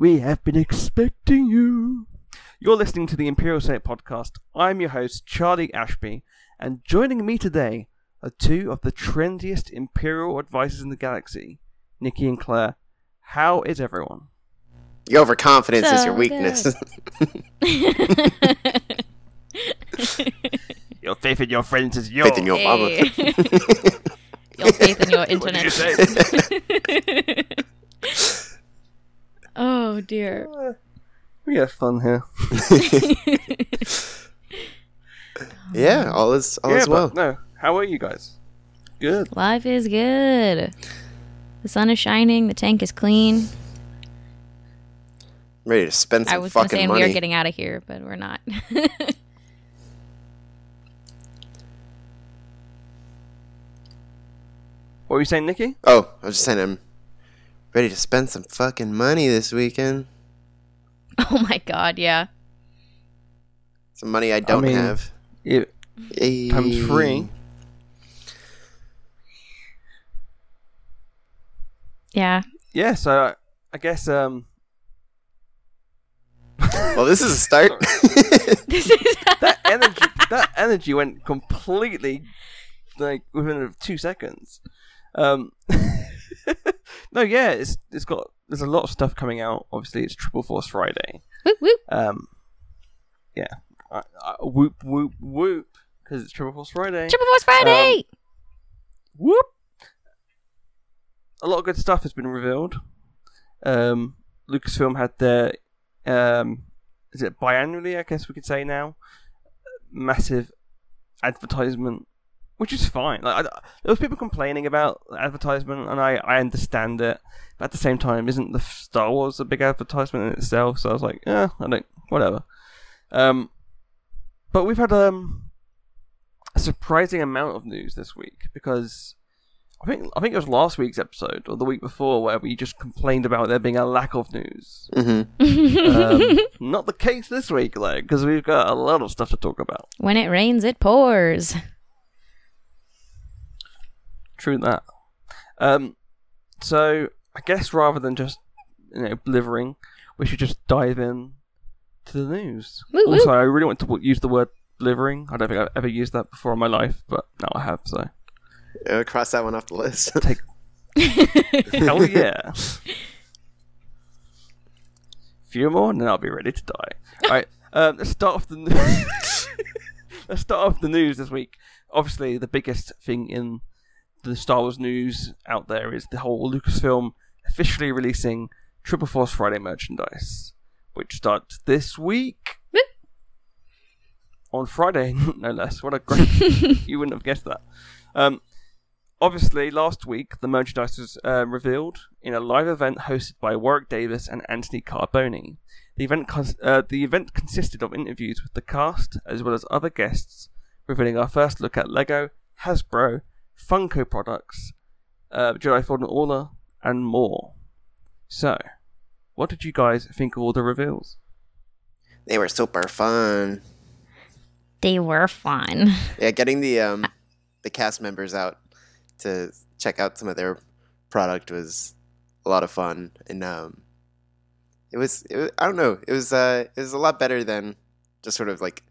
We have been expecting you. You're listening to the Imperial Senate podcast. I'm your host, Charlie Ashby, and joining me today are two of the trendiest Imperial advisors in the galaxy, Nikki and Claire. How is everyone? Your overconfidence is your weakness. Your faith in your friends is yours. Faith in your mama. Hey. your faith in your What did you internet. say? oh dear. Uh, we have fun here. yeah, all is all yeah, is well. but no. How are you guys? Good. Life is good. The sun is shining. The tank is clean. I'm ready to spend I some was going to fucking say money. we are getting out of here, but we're not. What were you saying, Nikki? oh, I was just saying I'm ready to spend some fucking money this weekend. oh my god, yeah. Some money I don't mean- have. Yeah, Yay. times three. Yeah. Yeah, so I, I guess um Well, this is a start. This is that energy that energy went completely like within two seconds. Um No, yeah, it's it's got there's a lot of stuff coming out. Obviously it's Triple Force Friday. whoop, whoop. Um yeah. I, I, whoop whoop whoop because it's Triple Force Friday. Triple Force Friday. Whoop. A lot of good stuff has been revealed. Um, Lucasfilm had their, um, is it biannually? I guess we could say now, massive advertisement, which is fine. Like I, there was people complaining about advertisement, and I I understand it, but at the same time, isn't the Star Wars a big advertisement in itself? So I was like, yeah, I don't, whatever. Um, but we've had um a surprising amount of news this week because I think I think it was last week's episode or the week before where we just complained about there being a lack of news. hmm Um, not the case this week though, because we've got a lot of stuff to talk about. when it rains, it pours. True that. Um, so I guess rather than just you know blithering, we should just dive in to the news. Woo, woo. also, I really want to use the word blithering. I don't think I've ever used that before in my life, but now I have. So Yeah, cross that one off the list. take hell yeah. Few more, and then I'll be ready to die. All right, um, let's start off the news. let's start off the news this week. Obviously, the biggest thing in the Star Wars news out there is the whole Lucasfilm officially releasing Triple Force Friday merchandise, which starts this week on Friday, no less. What a great! you wouldn't have guessed that. Um, obviously, last week the merchandise was uh, revealed in a live event hosted by Warwick Davis and Anthony Carboni. The event, cons- uh, the event consisted of interviews with the cast as well as other guests, revealing our first look at Lego, Hasbro, Funko products, uh, Jedi Fallen Order, and more. So, what did you guys think of all the reveals? they were super fun. They were fun. Yeah, getting the um the cast members out to check out some of their product was a lot of fun, and um, it was, it was I don't know, it was uh it was a lot better than just sort of like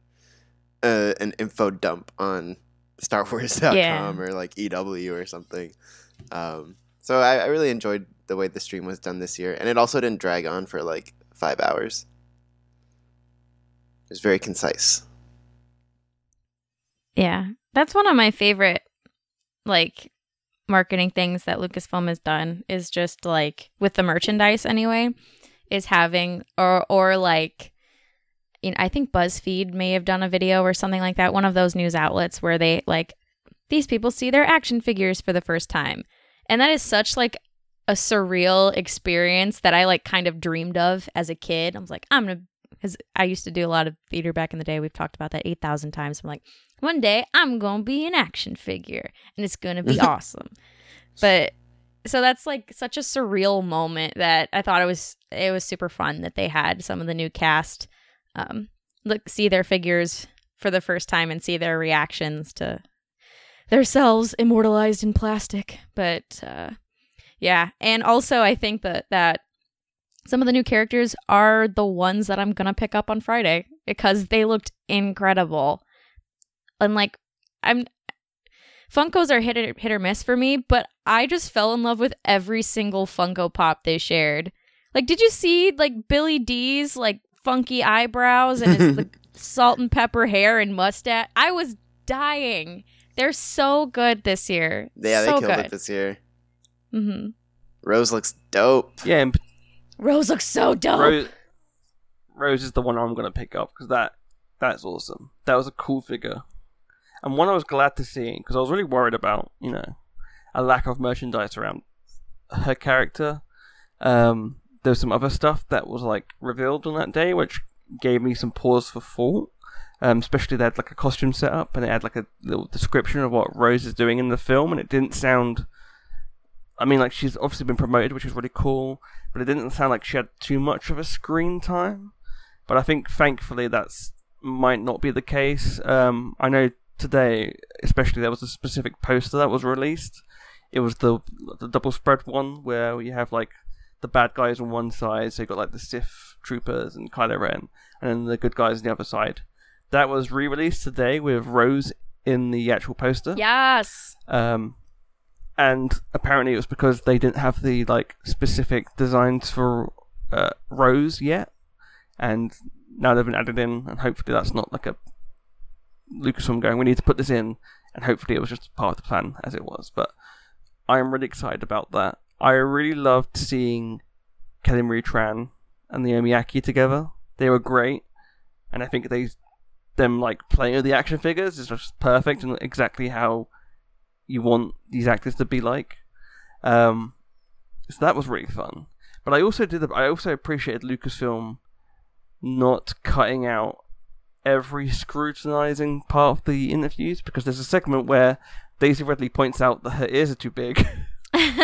uh, an info dump on StarWars.com Yeah. or like EW or something. Um, so I, I really enjoyed the way the stream was done this year, and it also didn't drag on for like five hours. It was very concise. Yeah. That's one of my favorite like marketing things that Lucasfilm has done is just like with the merchandise anyway is having or or like you know, I think BuzzFeed may have done a video or something like that, one of those news outlets where they like these people see their action figures for the first time. And that is such like a surreal experience that I like kind of dreamed of as a kid. I was like, I'm gonna because I used to do a lot of theater back in the day. We've talked about that 8,000 times. I'm like, one day I'm going to be an action figure and it's going to be awesome. But so that's like such a surreal moment that I thought it was it was super fun that they had some of the new cast um look see their figures for the first time and see their reactions to their themselves immortalized in plastic. But uh yeah, and also I think that that some of the new characters are the ones that I'm gonna pick up on Friday because they looked incredible. And like I'm Funkos are hit or, hit or miss for me, but I just fell in love with every single Funko Pop they shared. Like, did you see like Billy D's like funky eyebrows and his the salt and pepper hair and mustache? I was dying. They're so good this year. Yeah, so they killed good. it this year. hmm Rose looks dope. Yeah, and Rose looks so dope. Rose, Rose is the one I'm gonna pick up because that that's awesome. That was a cool figure, and one I was glad to see because I was really worried about you know a lack of merchandise around her character. Um, there was some other stuff that was like revealed on that day, which gave me some pause for thought. Um, especially they had like a costume set up and it had like a little description of what Rose is doing in the film, and it didn't sound. I mean, like she's obviously been promoted, which is really cool, but it didn't sound like she had too much of a screen time. But I think thankfully that's might not be the case. Um, I know today, especially there was a specific poster that was released. It was the the double spread one where you have like the bad guys on one side, so you got like the Sith troopers and Kylo Ren, and then the good guys on the other side. That was re-released today with Rose in the actual poster. Yes. Um, and apparently it was because they didn't have the like specific designs for uh, Rose yet, and now they've been added in, and hopefully that's not like a Lucasfilm going. We need to put this in, and hopefully it was just part of the plan as it was. But I am really excited about that. I really loved seeing Kelly Marie Tran and Naomi Ackie together. They were great, and I think they them like playing with the action figures is just perfect and exactly how you want these actors to be like. Um, so that was really fun. But I also did. The, I also appreciated Lucasfilm not cutting out every scrutinizing part of the interviews because there's a segment where Daisy Ridley points out that her ears are too big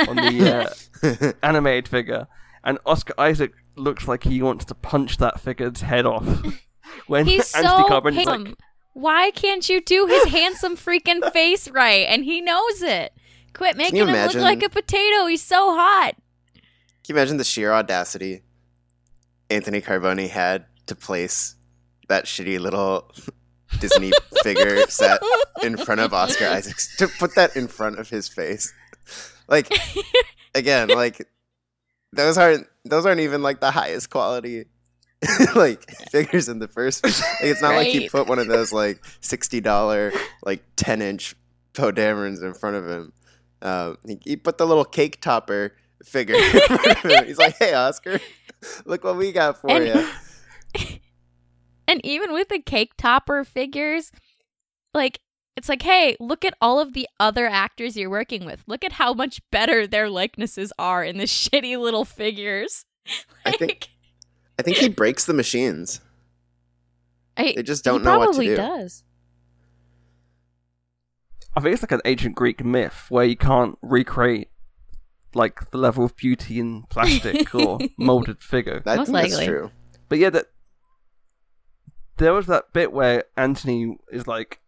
on the uh, animated figure, and Oscar Isaac looks like he wants to punch that figure's head off. when He's Anthony so handsome. like, Why can't you do his handsome freaking face right? And he knows it. Quit making you him look like a potato. He's so hot. Can you imagine the sheer audacity Anthony Carboni had to place that shitty little Disney figure set in front of Oscar Isaacs to put that in front of his face? Like again, like those aren't those aren't even like the highest quality like figures in the first like it's not like you put one of those like sixty dollar like ten inch Poe Damerons in front of him. Um, he, he put the little cake topper figure in front of him. He's like, "Hey, Oscar, look what we got for And- you." And even with the cake topper figures, like it's like, hey, look at all of the other actors you're working with. Look at how much better their likenesses are in the shitty little figures. I think- I think he breaks the machines. I, They just don't know what to probably do. does. I think it's like an ancient Greek myth where you can't recreate like the level of beauty in plastic or molded figure. That, Most that's likely. true. But yeah, that there was that bit where Anthony is like,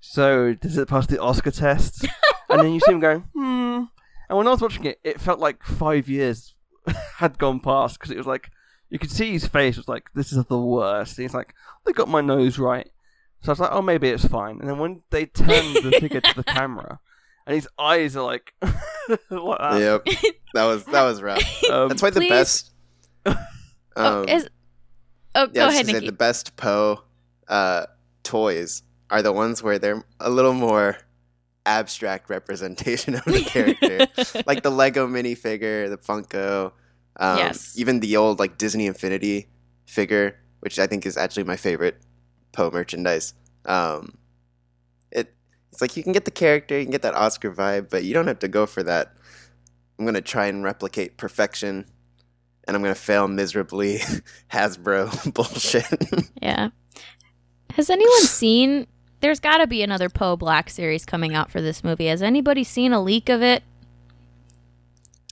"So does it pass the Oscar test?" and then you see him going, "Hmm." And when I was watching it, it felt like five years had gone past because it was like you could see his face was like, "This is the worst." And he's like, "They got my nose right." So I was like, "Oh, maybe it's fine." And then when they turned the figure to the camera, and his eyes are like, like that. Yep, that was that was rough. Um, That's why the Please. best. Um, oh, is, oh yeah, go ahead, gonna say Nikki. the best Poe uh, toys are the ones where they're a little more abstract representation of the character, like the Lego minifigure, the Funko, um, Yes. even the old like Disney Infinity figure, which I think is actually my favorite Poe merchandise. Um, it it's like you can get the character, you can get that Oscar vibe, but you don't have to go for that. I'm gonna try and replicate perfection, and I'm gonna fail miserably. Hasbro bullshit. Yeah. Has anyone seen? There's got to be another Poe Black series coming out for this movie. Has anybody seen a leak of it?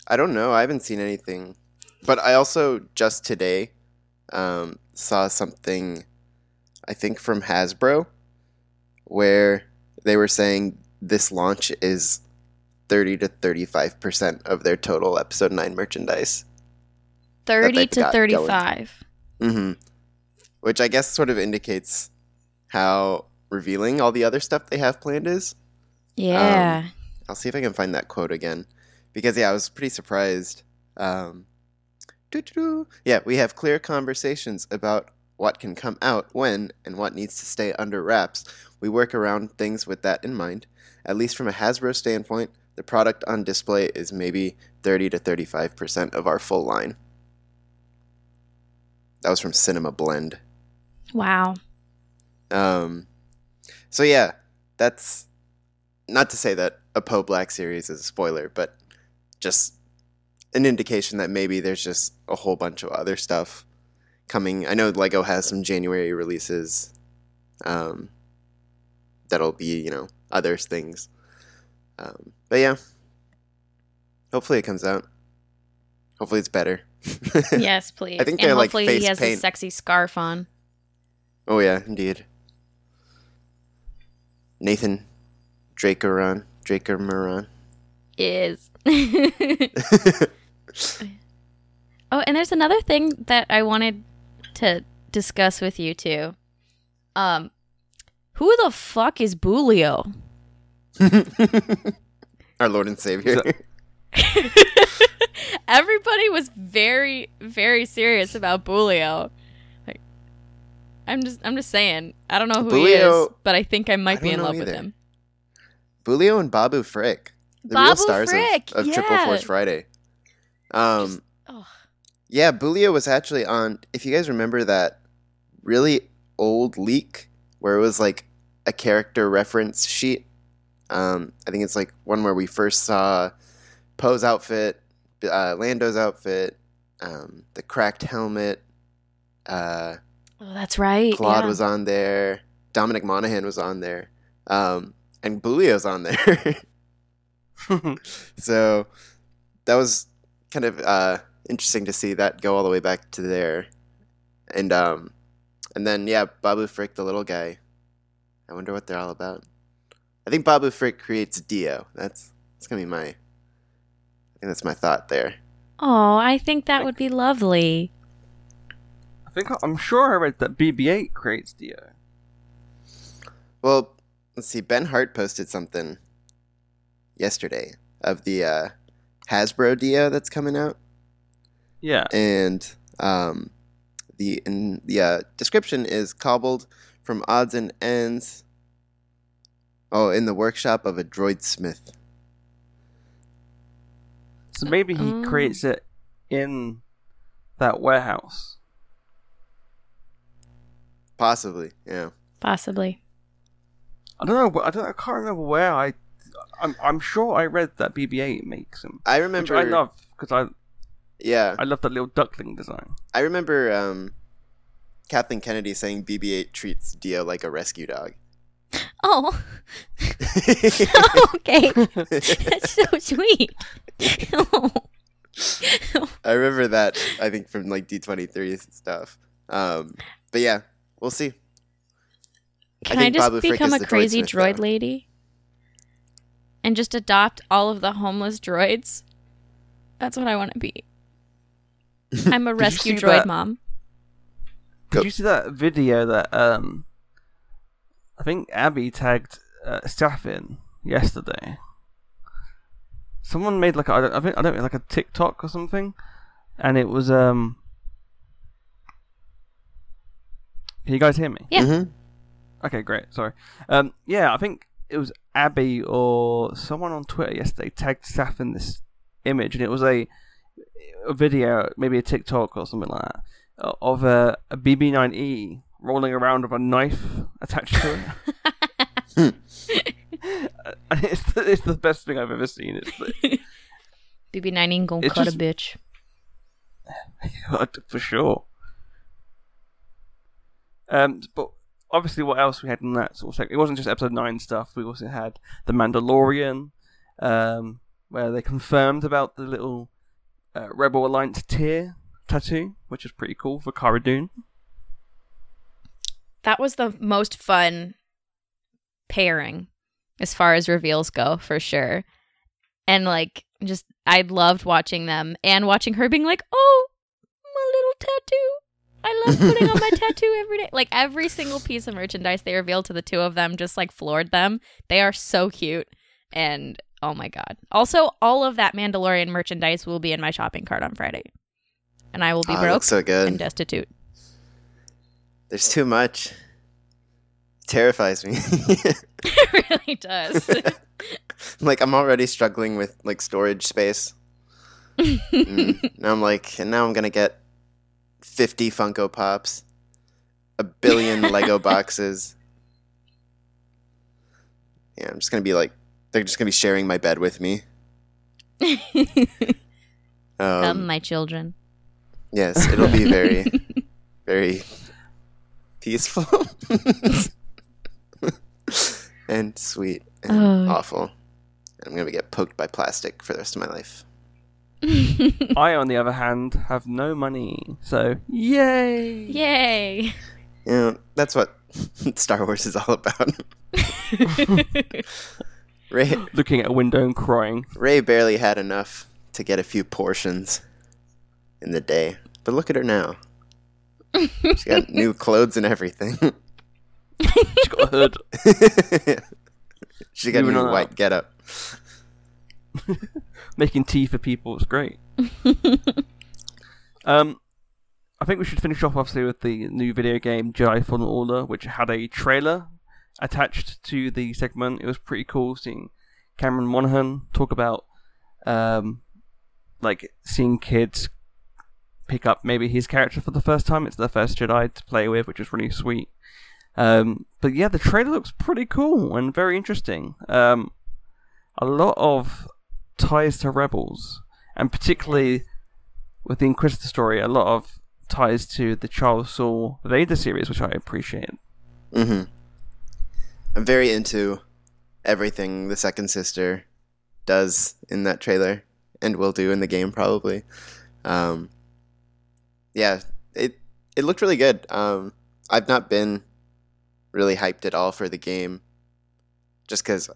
I don't know. I haven't seen anything, but I also just today um, saw something. I think from Hasbro, where they were saying this launch is thirty to thirty-five percent of their total Episode Nine merchandise. Thirty to got going. thirty-five. hmm Which I guess sort of indicates how revealing all the other stuff they have planned is. Yeah. I'll see if I can find that quote again. Because, yeah, I was pretty surprised. Um, yeah, we have clear conversations about what can come out when and what needs to stay under wraps. We work around things with that in mind. At least from a Hasbro standpoint, the product on display is maybe 30 to 35% of our full line. That was from Cinema Blend. wow. Um, so yeah, that's not to say that a Poe Black series is a spoiler, but just an indication that maybe there's just a whole bunch of other stuff coming. I know Lego has some January releases. Um, that'll be you know other things. Um, but yeah, hopefully it comes out. Hopefully it's better. yes, please. I think and they're, like, hopefully face he has a sexy scarf on. Oh yeah, indeed. Nathan Drakeron, Draker Moran. Is. oh, and there's another thing that I wanted to discuss with you too. Um, who the fuck is Boolio? Our Lord and Savior. Everybody was very, very serious about Boolio. I'm just, I'm just saying. I don't know who he is, but I think I might I be in love with him. Boolio and Babu Frick. The real stars Frick, of, of Triple. Force Friday. Um Just- yeah, Boolio was actually on if you guys remember that really old leak where it was like a character reference sheet. Um, I think it's like one where we first saw Poe's outfit, uh, Lando's outfit, um, the cracked helmet, uh, Oh, that's right. Klaud yeah. was on there. Dominic Monaghan was on there. Um, and Boolio's on there. so that was kind of uh, interesting to see that go all the way back to there. And um, and then yeah, Babu Frick, the little guy. I wonder what they're all about. I think Babu Frick creates D-O. That's that's gonna be my. I think that's my thought there. Oh, I think that would be lovely. I think I'm sure I read that BB-8 creates D-O. Well, let's see. Ben Hart posted something yesterday of the uh, Hasbro D-O that's coming out, Yeah. and um, the in the uh, description is cobbled from odds and ends. Oh, in the workshop of a droid smith. So maybe he Oh. creates it in that warehouse. Possibly, yeah. Possibly. I don't know. I don't. I can't remember where I. I'm. I'm sure I read that BB-8 makes him, I which remember. I love because I. Yeah, I love that little duckling design. I remember um, Kathleen Kennedy saying BB-8 treats D-O like a rescue dog. Oh, okay. That's so sweet. Oh. I remember that. I think from like D twenty three stuff. Um, but yeah, we'll see. Can I, think just Babu become is a the droid crazy droid lady? And just adopt all of the homeless droids? That's what I want to be. I'm a rescue droid that- mom. Did you see that video that um? I think Abby tagged uh, Steph in yesterday. Someone made like a, I don't I think I don't know like a TikTok or something, and it was um. Can you guys hear me? Yeah. Mhm. Okay, great. Sorry. Um, yeah, I think it was Abby or someone on Twitter yesterday tagged Saf in this image, and it was a, a video, maybe a TikTok or something like that, uh, of a, a BB-9E rolling around with a knife attached to it. it's the, it's the best thing I've ever seen. It's the, BB-9 ain't gonna cut just- a bitch. for sure. Um, but obviously, what else we had in that sort of second? It wasn't just episode nine stuff. We also had the Mandalorian, um, where they confirmed about the little uh, Rebel Alliance tier tattoo, which is pretty cool for Cara Dune. That was the most fun pairing as far as reveals go, for sure. And like, just I loved watching them and watching her being like, "Oh, my little tattoo." I love putting on my tattoo every day. Like every single piece of merchandise they revealed to the two of them just like floored them. They are so cute. And oh my god. Also, all of that Mandalorian merchandise will be in my shopping cart on Friday. And I will be Oh, broke so good. and destitute. There's too much. Terrifies me. it really does. like I'm already struggling with like storage space. Mm. Now I'm like, and now I'm gonna get 50 Funko Pops, a billion Lego boxes. Yeah, I'm just gonna be like, they're just gonna be sharing my bed with me. Come, Um, my children. yes, it'll be very, very peaceful and sweet and Oh. awful. I'm gonna get poked by plastic for the rest of my life. I, on the other hand, have no money, so yay! Yay. You know, that's what Star Wars is all about. Rey Looking at a window and crying. Rey barely had enough to get a few portions in the day, but look at her now. She's got new clothes and everything. She's got a hood. she got a Moving new on white up. getup. making tea for people. It's great. um, I think we should finish off obviously with the new video game Jedi Fallen Order, which had a trailer attached to the segment. It was pretty cool seeing Cameron Monaghan talk about um, like seeing kids pick up maybe his character for the first time. It's their first Jedi to play with, which is really sweet. Um, but yeah, the trailer looks pretty cool and very interesting. Um, a lot of ties to Rebels, and particularly with the Inquisitor story, a lot of ties to the Charles Soule Vader series, which I appreciate. hmm I'm very into everything the second sister does in that trailer and will do in the game probably. Um, yeah, it it looked really good. Um, I've not been really hyped at all for the game, just because,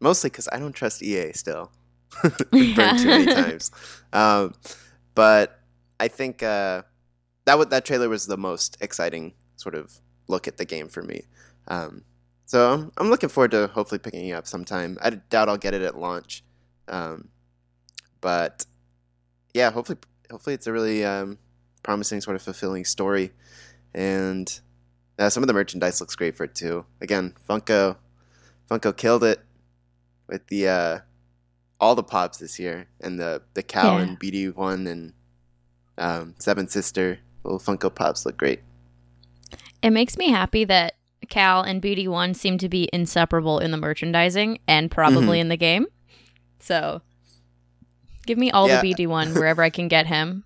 mostly because I don't trust EA still. Burned too many times. Um, but I think uh, that w- that trailer was the most exciting sort of look at the game for me. Um, so I'm, I'm looking forward to hopefully picking it up sometime. I doubt I'll get it at launch, um, but yeah, hopefully hopefully it's a really um, promising sort of fulfilling story, and uh, some of the merchandise looks great for it too. Again, Funko Funko killed it with the uh, all the pops this year, and the the Cal Yeah. and BD one and um, Seven Sister little Funko Pops look great. It makes me happy that Cal and BD1 seem to be inseparable in the merchandising and probably in the game. So give me all Yeah. the BD1 wherever I can get him.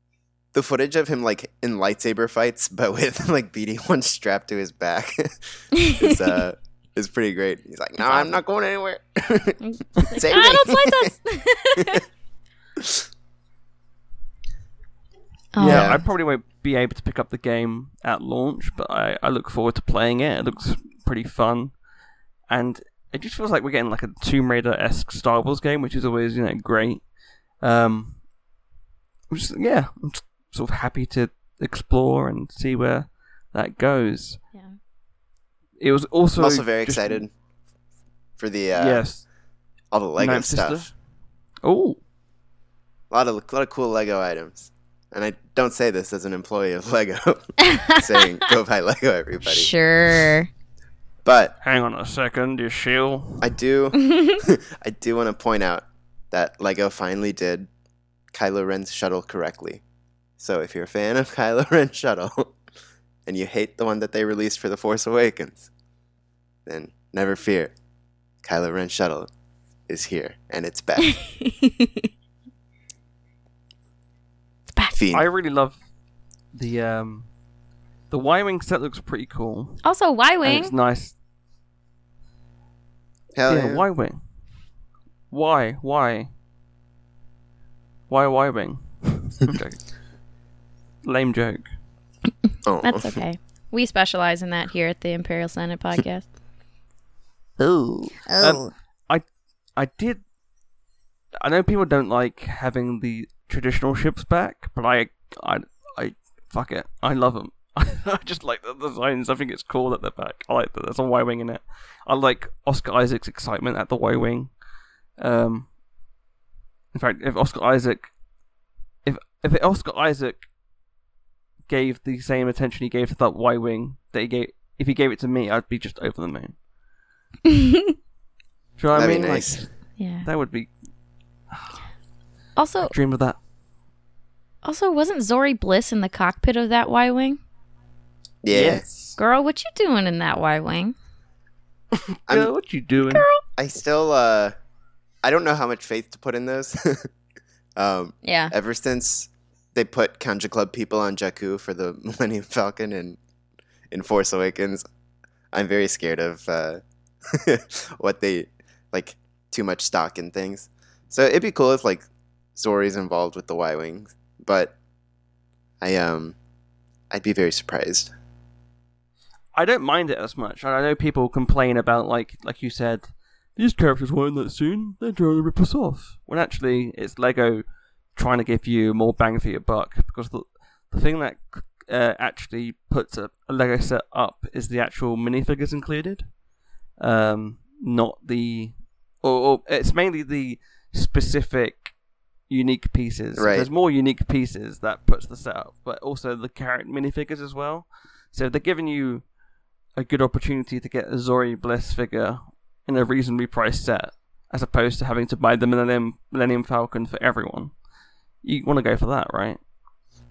the footage of him like in lightsaber fights, but with like BD one strapped to his back, is uh is pretty great. He's like, no, That's I'm not going anywhere. Like, Save ah, me." don't slice us. oh, Yeah, Yeah. I probably won't be able to pick up the game at launch, but I, I look forward to playing it. It looks pretty fun, and it just feels like we're getting like a Tomb Raider esque Star Wars game, which is always you know great. Um, I'm just yeah, I'm just sort of happy to explore and see where that goes. Yeah. It was also I'm also very just- excited for the uh, yes. all the Lego Ninth stuff. Oh, A lot of a lot of cool Lego items. And I don't say this as an employee of Lego, saying go buy Lego, everybody. Sure. But hang on a second, you shill. I do, I do want to point out that Lego finally did Kylo Ren's shuttle correctly. So if you're a fan of Kylo Ren's shuttle and you hate the one that they released for The Force Awakens, then never fear. Kylo Ren's shuttle is here and it's back. It's Fiend. I really love the um the Y wing set looks pretty cool. also, Y Wing. it's nice. Hell yeah, yeah. Y wing. Why? Why? Why Y wing? Okay. Lame joke. Oh, That's okay. We specialize in that here at the Imperial Senate podcast. Oh. Um, I I did. I know people don't like having the traditional ships back, but I I I fuck it. I love them. I just like the designs. I think it's cool that they're back. I like that there's a Y wing in it. I like Oscar Isaac's excitement at the Y wing. Um, in fact, if Oscar Isaac, if if Oscar Isaac gave the same attention he gave to that Y wing that he gave, if he gave it to me, I'd be just over the moon. Do you know what I That'd mean? be Like, yeah. that would be Also, dream of that. also wasn't Zori Bliss in the cockpit of that Y wing? yeah. Yes. Girl, what you doing in that Y wing? I'm- Girl, what you doing? Girl. I still uh I don't know how much faith to put in those. um Yeah. ever since they put Conja Club people on Jakku for the Millennium Falcon and in Force Awakens, I'm very scared of uh what they like too much stock in things. So it'd be cool if like Zori's involved with the Y Wings, but I um I'd be very surprised. I don't mind it as much. I know people complain about like like you said, these characters weren't that soon. They're trying to rip us off. When actually, it's Lego trying to give you more bang for your buck because the the thing that uh, actually puts a, a Lego set up is the actual minifigures included, um, not the or, or it's mainly the specific unique pieces. Right. There's more unique pieces that puts the setup, but also the character minifigures as well. So they're giving you a good opportunity to get a Zori Bliss figure in a reasonably priced set, as opposed to having to buy the Millennium Millennium Falcon for everyone. You want to go for that, right?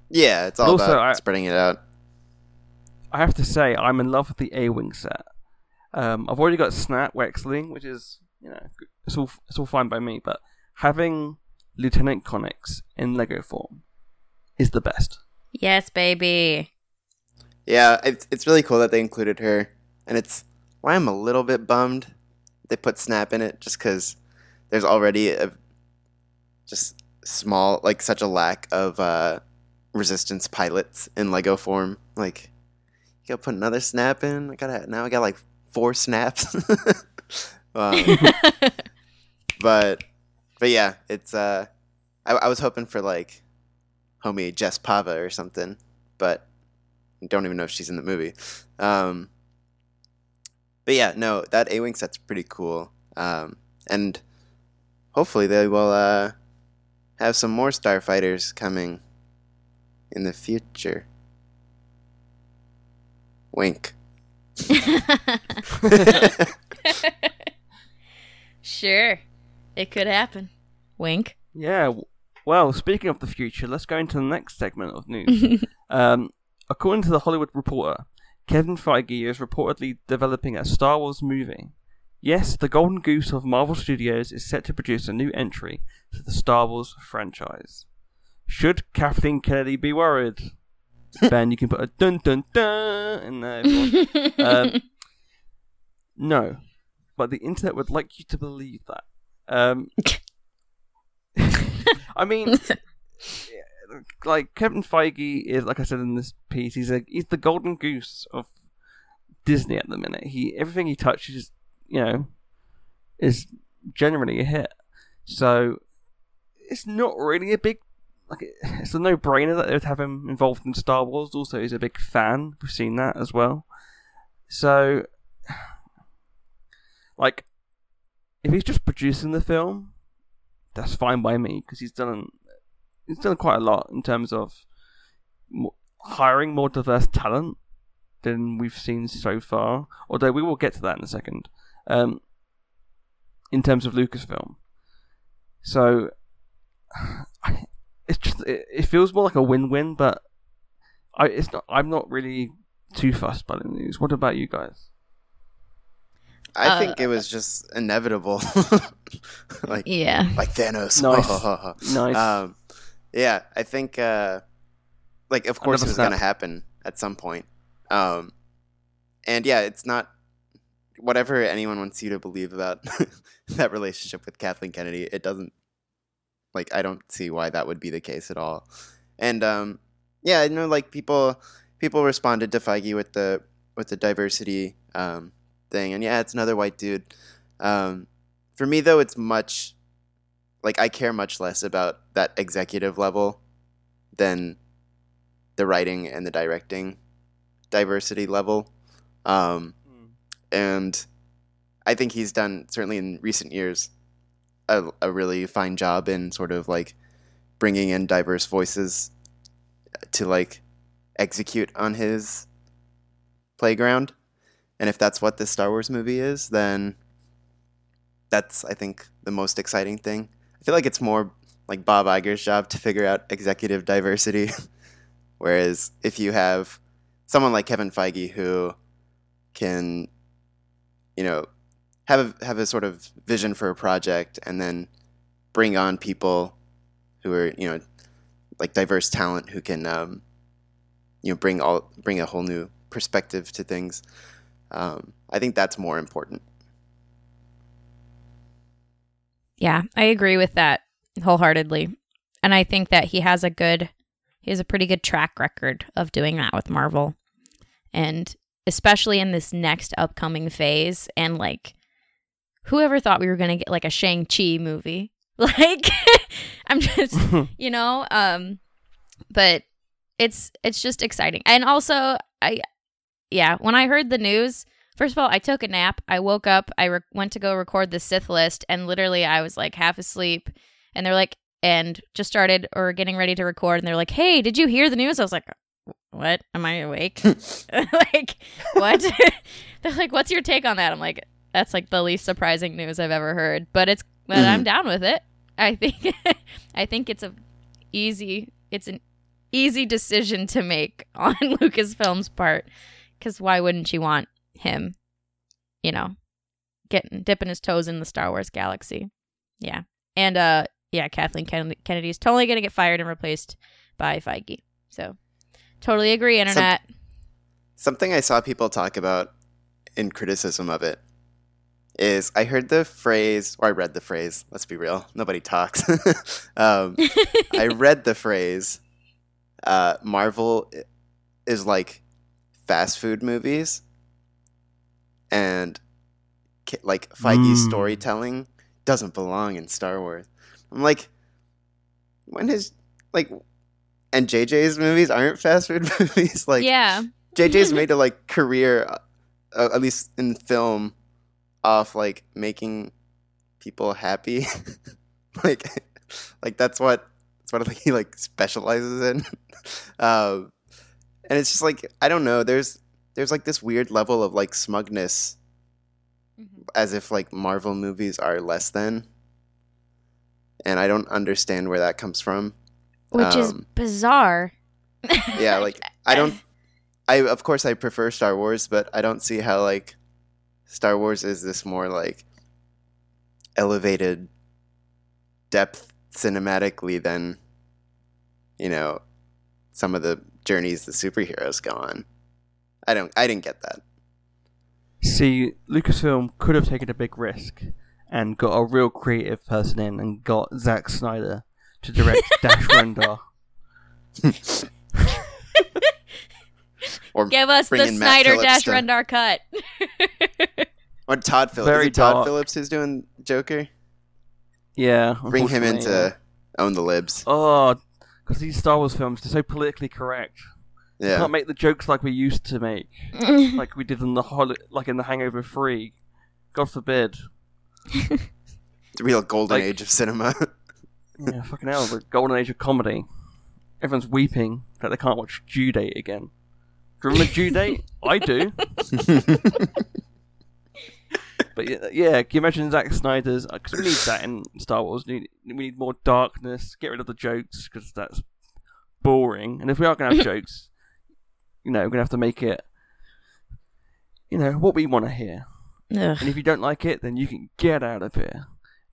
Yeah, it's all Also, about I- spreading it out. I have to say, I'm in love with the A-wing set. Um, I've already got Snap Wexley, which is you know it's all it's all fine by me, but having Lieutenant Connix in Lego form is the best. Yes, baby. Yeah, it's it's really cool that they included her, and it's why I'm a little bit bummed they put Snap in it, just because there's already a just small, like such a lack of uh, Resistance pilots in Lego form. Like, you gotta put another Snap in. I gotta now I got like four snaps. um, but but yeah, it's uh, I, I was hoping for like homie Jess Pava or something, but don't even know if she's in the movie. Um, but yeah, no, that A wing set's pretty cool, um, and hopefully they will uh, have some more starfighters coming in the future. Wink. sure. It could happen. Wink. Yeah. Well, speaking of the future, let's go into the next segment of news. um, according to the Hollywood Reporter, Kevin Feige is reportedly developing a Star Wars movie. Yes, the Golden Goose of Marvel Studios is set to produce a new entry to the Star Wars franchise. Should Kathleen Kennedy be worried? ben, you can put a dun dun dun in there. if you want. Um, no, but the internet would like you to believe that. Um, I mean, like Kevin Feige is, like I said in this piece, he's a he's the golden goose of Disney at the minute. He everything he touches, you know, is generally a hit. So it's not really a big like it's a no brainer that they would have him involved in Star Wars. Also, he's a big fan. We've seen that as well. So, like, if he's just producing the film, that's fine by me because he's done he's done quite a lot in terms of hiring more diverse talent than we've seen so far. Although we will get to that in a second. Um, in terms of Lucasfilm, so it's just it, it feels more like a win-win, but I it's not. I'm not really too fussed by the news. What about you guys? I Uh, think it was just inevitable. like yeah. like Thanos. Nice. Nice. Um, yeah, I think uh, like of course it was going to happen at some point. Um, and yeah, it's not whatever anyone wants you to believe about that relationship with Kathleen Kennedy. It doesn't like I don't see why that would be the case at all. And um, yeah, I know like people people responded to Feige with the with the diversity um, thing, and yeah, it's another white dude. Um, for me though, it's much like I care much less about that executive level than the writing and the directing diversity level. Um, and I think he's done certainly in recent years a, a really fine job in sort of like bringing in diverse voices to like execute on his playground. And if that's what this Star Wars movie is, then that's I think the most exciting thing. I feel like it's more like Bob Iger's job to figure out executive diversity. Whereas if you have someone like Kevin Feige who can, you know, have a, have a sort of vision for a project and then bring on people who are you know like diverse talent who can um, you know bring all bring a whole new perspective to things. Um, I think that's more important. Yeah, I agree with that wholeheartedly. And I think that he has a good he has a pretty good track record of doing that with Marvel. And especially in this next upcoming phase and like whoever thought we were going to get like a Shang-Chi movie? Like I'm just, you know, um but it's it's just exciting. And also I yeah, when I heard the news, First of all, I took a nap. I woke up. I re- went to go record the Sith list, and literally, I was like half asleep. And they're like, and just started or getting ready to record, and they're like, "Hey, did you hear the news?" I was like, "What? Am I awake? like, what?" they're like, "What's your take on that?" I'm like, "That's like the least surprising news I've ever heard, but it's, but I'm down with it. I think, I think it's a easy, it's an easy decision to make on Lucasfilm's part, because why wouldn't you want him, you know, getting dipping his toes in the Star Wars galaxy. Yeah. And uh yeah, Kathleen Kennedy, Kennedy's totally going to get fired and replaced by Feige. So, totally agree internet. Some, something I saw people talk about in criticism of it is I heard the phrase, or I read the phrase, let's be real, nobody talks. um, I read the phrase, uh, Marvel is like fast food movies and like Feige's Mm. storytelling doesn't belong in Star Wars. I'm like, when is like, and JJ's movies aren't fast food movies. like, yeah. JJ's made a like career, uh, at least in film, off like making people happy. like, like that's what that's what he like specializes in. um, and it's just like I don't know. There's there's like this weird level of like smugness as if like Marvel movies are less than. And I don't understand where that comes from. Which is Um, bizarre. Yeah, like I don't I of course I prefer Star Wars, but I don't see how like Star Wars is this more like elevated depth cinematically than you know some of the journeys the superheroes go on. I don't I didn't get that. See, Lucasfilm could have taken a big risk and got a real creative person in and got Zack Snyder to direct Dash Rendar. Or Give us the bring Snyder Dash to- Rendar cut. Or Todd Phillips. Very Is it Todd dark. Phillips who's doing Joker? Yeah, Bring him in to own the libs. Oh, because these Star Wars films are so politically correct. We Yeah. can't make the jokes like we used to make, like we did in the hol- like in the Hangover Three. God forbid. The real golden Like- age of cinema. Yeah, fucking hell, the golden age of comedy. Everyone's weeping that they can't watch Due Date again. Do you remember Due Date? I do. But yeah, yeah, can you imagine Zack Snyder's? Uh, because we need that in Star Wars. We need, we need more darkness. Get rid of the jokes because that's boring. And if we are going to have jokes, you know, we're going to have to make it, you know, what we want to hear. Ugh. And if you don't like it, then you can get out of here.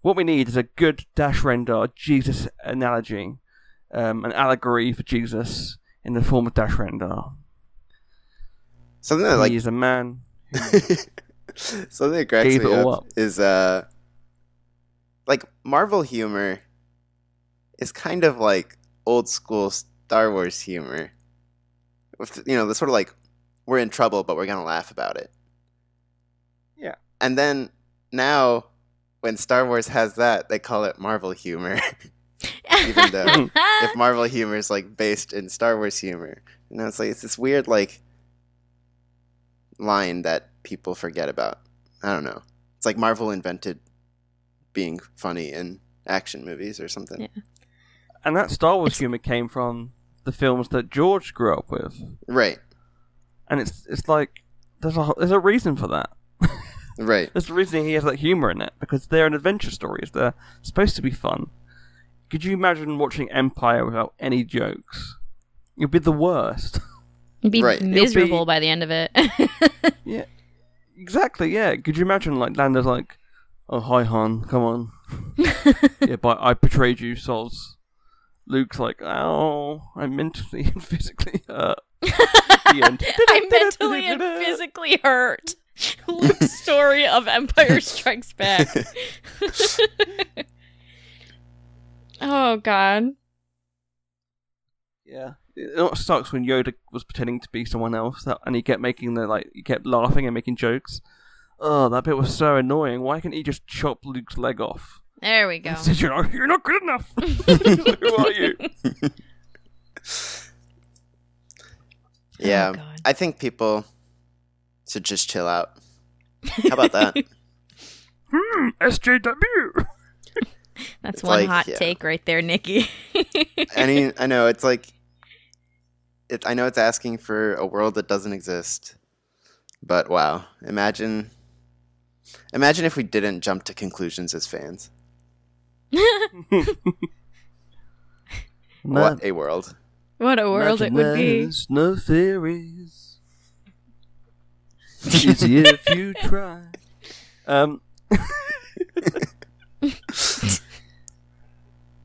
What we need is a good Dash Rendar Jesus analogy, um, an allegory for Jesus in the form of Dash Rendar. Something that like he is a man. something that cracks me up, up. is uh like Marvel humor is kind of like old school Star Wars humor. With you know the sort of like we're in trouble, but we're gonna laugh about it. Yeah. And then now, when Star Wars has that, they call it Marvel humor. Even though if Marvel humor is like based in Star Wars humor, you know, it's like it's this weird like line that people forget about. I don't know. It's like Marvel invented being funny in action movies or something. Yeah. And that Star Wars humor came from the films that George grew up with, Right. and it's it's like there's a there's a reason for that. Right. That's the reason he has that humor in it because they're an adventure stories. They're supposed to be fun. Could you imagine watching Empire without any jokes? You'd be the worst. You'd be Right. Miserable be- by the end of it. yeah, exactly. Yeah. Could you imagine like Lando's like, "Oh hi Han, come on." yeah, but I betrayed you, Soz. Luke's like, "Oh, I'm mentally and physically hurt." The. I'm mentally and physically hurt. Luke's story of Empire Strikes Back. oh God. Yeah. It not sucks when Yoda was pretending to be someone else, that, and he kept making the like, he kept laughing and making jokes. Oh, that bit was so annoying. Why can't he just chop Luke's leg off? There we go. Instead, you're, like, you're not good enough. Who are you? Oh, yeah. Oh, I think people should just chill out. How about that? Hmm, SJW. That's It's one like, hot yeah. take right there, Nikki. I mean, I know it's like it, I know it's asking for a world that doesn't exist. But wow, imagine imagine if we didn't jump to conclusions as fans. What a world. what a world it would be. No theories. Easier if you try. Um.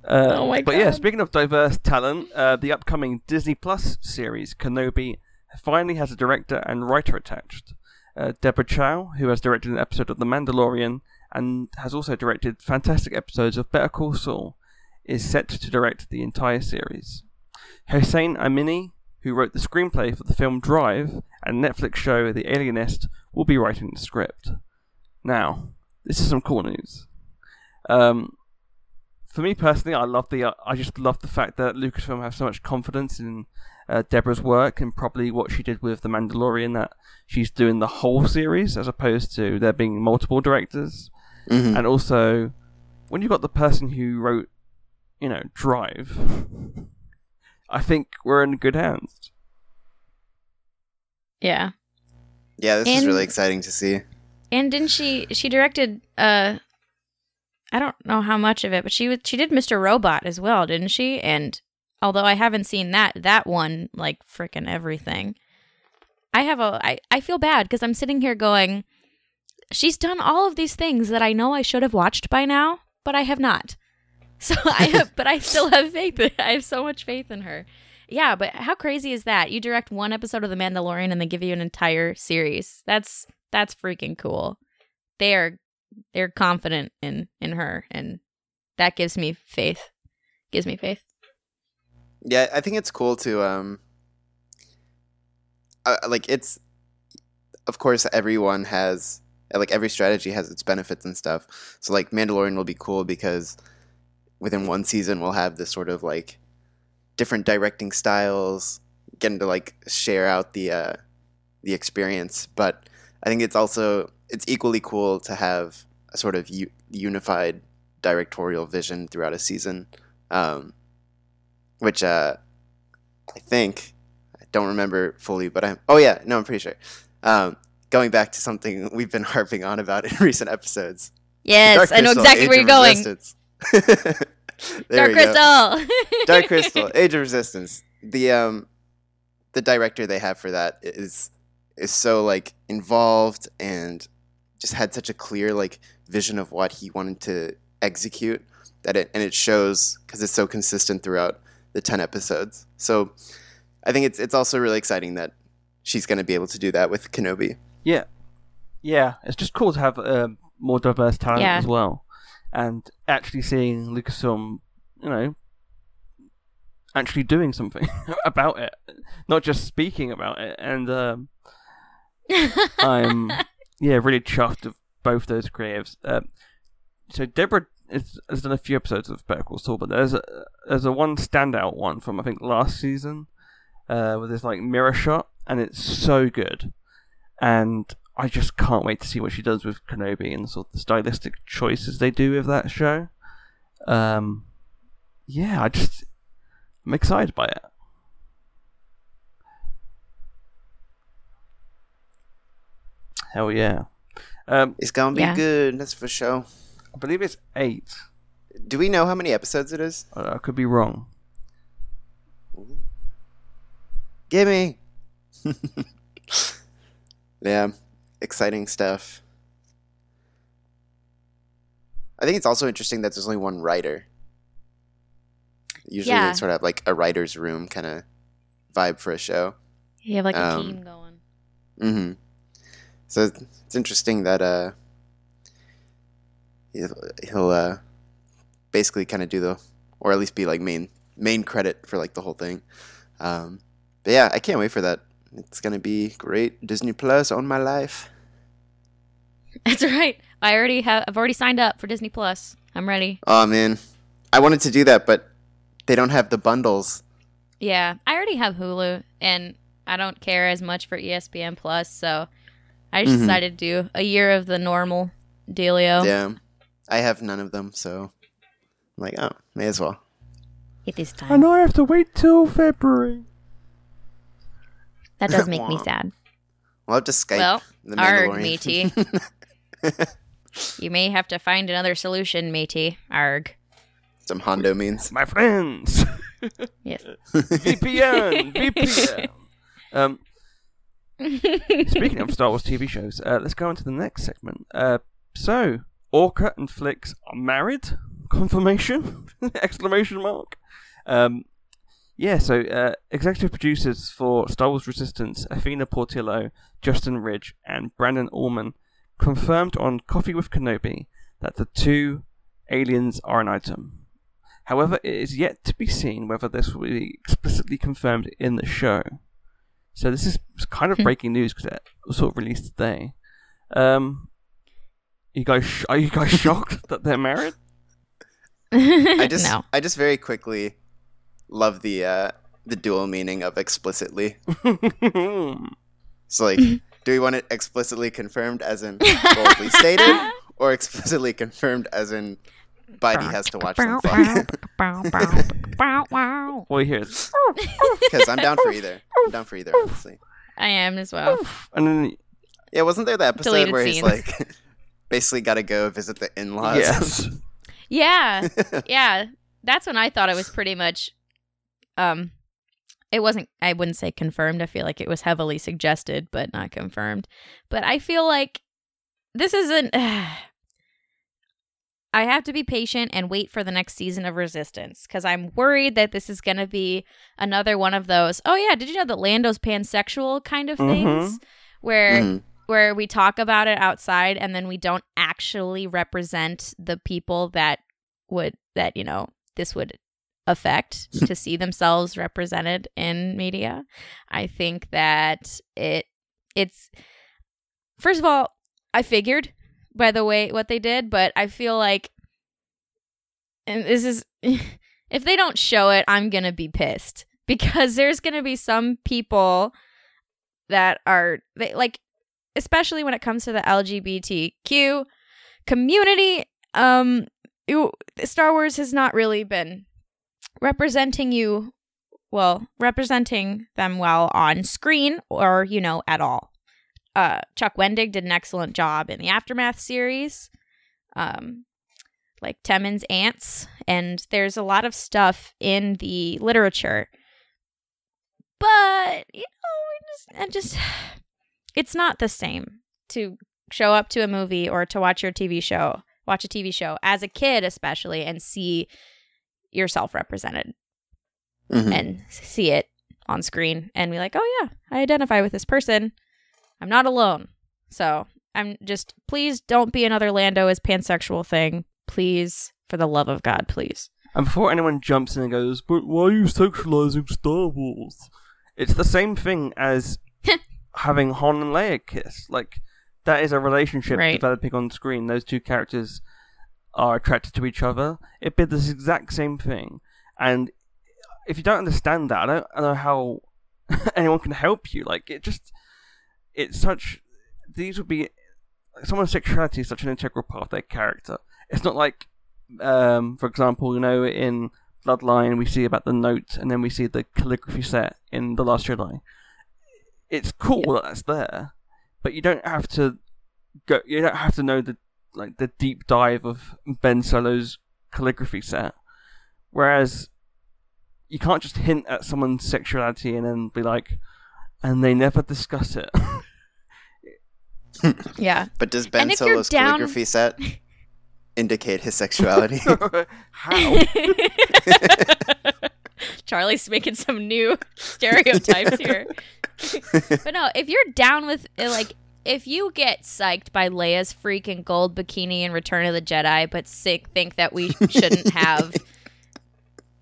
Uh, Oh my but yeah, speaking of diverse talent, uh, the upcoming Disney Plus series Kenobi finally has a director and writer attached. Uh, Deborah Chow, who has directed an episode of The Mandalorian and has also directed fantastic episodes of Better Call Saul, is set to direct the entire series. Hossein Amini, who wrote the screenplay for the film Drive and Netflix show The Alienist, will be writing the script. Now, this is some cool news. Um, for me personally, I love the uh, I just love the fact that Lucasfilm have so much confidence in uh, Deborah's work and probably what she did with The Mandalorian that she's doing the whole series as opposed to there being multiple directors. Mhm. And also, when you've got the person who wrote, you know, Drive, I think we're in good hands. Yeah. Yeah, this is really exciting to see. And didn't she she directed uh I don't know how much of it, but she was she did Mr. Robot as well, didn't she? And although I haven't seen that that one like freaking everything. I have a I, I feel bad because I'm sitting here going she's done all of these things that I know I should have watched by now, but I have not. So I have but I still have faith. I have so much faith in her. Yeah, but how crazy is that? You direct one episode of The Mandalorian and they give you an entire series. That's that's freaking cool. They are they're confident in in her and that gives me faith. Gives me faith. Yeah, I think it's cool to um uh, like it's of course everyone has like every strategy has its benefits and stuff. So like Mandalorian will be cool because within one season we'll have this sort of like different directing styles, getting to like share out the uh the experience, but I think it's also it's equally cool to have a sort of u- unified directorial vision throughout a season. Um which uh I think I don't remember fully, but I'm oh yeah, no, I'm pretty sure. Um, going back to something we've been harping on about in recent episodes. Yes, I know exactly Age where you're going. Resistance. there Dark. Crystal. Dark Crystal, Age of Resistance. The um the director they have for that is is so like involved and just had such a clear like vision of what he wanted to execute that it and it shows because it's so consistent throughout the 10 episodes. So I think it's it's also really exciting that she's going to be able to do that with Kenobi. Yeah, yeah. It's just cool to have um, more diverse talent Yeah. as well, and actually seeing Lucasfilm, you know, actually doing something about it, not just speaking about it. And um, I'm yeah really chuffed of both those creatives. Um, so Deborah is, has done a few episodes of Better Call Saul, but there's a there's a one standout one from I think last season, uh, with this like mirror shot, and it's so good, and I just can't wait to see what she does with Kenobi and sort of the stylistic choices they do with that show. Um, yeah, I just I'm excited by it. Hell yeah. Um, It's gonna be Yeah. good. That's for sure. I believe it's eight. Do we know how many episodes it is? Uh, I could be wrong. Gimme. yeah, exciting stuff. I think it's also interesting that there's only one writer. Usually, Yeah. they sort of like a writer's room kind of vibe for a show. You have like a Um, team going. Mm-hmm. So it's it's interesting that uh, he'll, he'll uh, basically kind of do the, or at least be like main main credit for like the whole thing. Um, but yeah, I can't wait for that. It's gonna be great. Disney Plus on my life. That's right. I already have. I've already signed up for Disney Plus. I'm ready. Oh man, I wanted to do that, but they don't have the bundles. Yeah, I already have Hulu, and I don't care as much for ESPN Plus, so I just Mhm. decided to do a year of the normal dealio. Yeah, I have none of them, so I'm like, oh, may as well. It is time. I know I have to wait till February. That does make me sad. We'll have to Skype Well, the arg, Mandalorian. You may have to find another solution, matey. Arg. Some Hondo means. My friends. Yes. VPN. VPN. Um, speaking of Star Wars TV shows, uh, let's go on to the next segment. Uh, so, Orka and Flix are married? Confirmation? Exclamation mark. Um, yeah, so uh, executive producers for Star Wars Resistance, Athena Portillo, Justin Ridge, and Brandon Auman confirmed on Coffee with Kenobi that the two aliens are an item. However, it is yet to be seen whether this will be explicitly confirmed in the show. So this is kind of Hmm. breaking news because it was sort of released today. Um, you guys, sh- are you guys shocked that they're married? I just, no. I just very quickly love the uh, the dual meaning of explicitly. So like, do we want it explicitly confirmed as in boldly stated, or explicitly confirmed as in Bitey has to watch them fuck? well, here's Because I'm down for either. I'm down for either, honestly. I am as well. and then Yeah, wasn't there the episode Deleted where he's scenes. like, basically got to go visit the in-laws? yes, Yeah. Yeah. That's when I thought it was pretty much um it wasn't I wouldn't say confirmed. I feel like it was heavily suggested but not confirmed. But I feel like this isn't I have to be patient and wait for the next season of Resistance because I'm worried that this is going to be another one of those. Oh yeah, did you know that Lando's pansexual kind of things where Mhm. where we talk about it outside and then we don't actually represent the people that would that you know this would affect to see themselves represented in media. I think that it it's first of all i figured by the way what they did but i feel like and this is if they don't show it i'm gonna be pissed because there's gonna be some people that are they like especially when it comes to the LGBTQ community, um, Star Wars has not really been representing you well, representing them well on screen or you know at all. Uh, Chuck Wendig did an excellent job in the Aftermath series, um, like Temmin's aunts, and there's a lot of stuff in the literature. But you know, just, just it's not the same to show up to a movie or to watch your TV show, watch a TV show as a kid, especially, and see yourself represented Mhm. and see it on screen and be like, oh, yeah, I identify with this person. I'm not alone. So I'm just, please don't be another Lando as pansexual thing. Please, for the love of God, please. And before anyone jumps in and goes, but why are you sexualizing Star Wars? It's the same thing as having Han and Leia kiss. Like, that is a relationship Right. developing on screen. Those two characters are attracted to each other. It'd be this exact same thing. And if you don't understand that, I don't, I don't know how anyone can help you. Like, it just. It's such. These would be. Someone's sexuality is such an integral part of their character. It's not like um, for example, you know, in Bloodline, we see about the note, and then we see the calligraphy set in The Last Jedi. It's cool that that's there, but you don't have to go. You don't have to know the like the deep dive of Ben Solo's calligraphy set. Whereas you can't just hint at someone's sexuality and then be like, and they never discuss it. Yeah. But does Ben if Solo's down- calligraphy set indicate his sexuality? How? Charlie's making some new stereotypes here. but no, if you're down with like if you get psyched by Leia's freaking gold bikini in Return of the Jedi, but sick think that we shouldn't have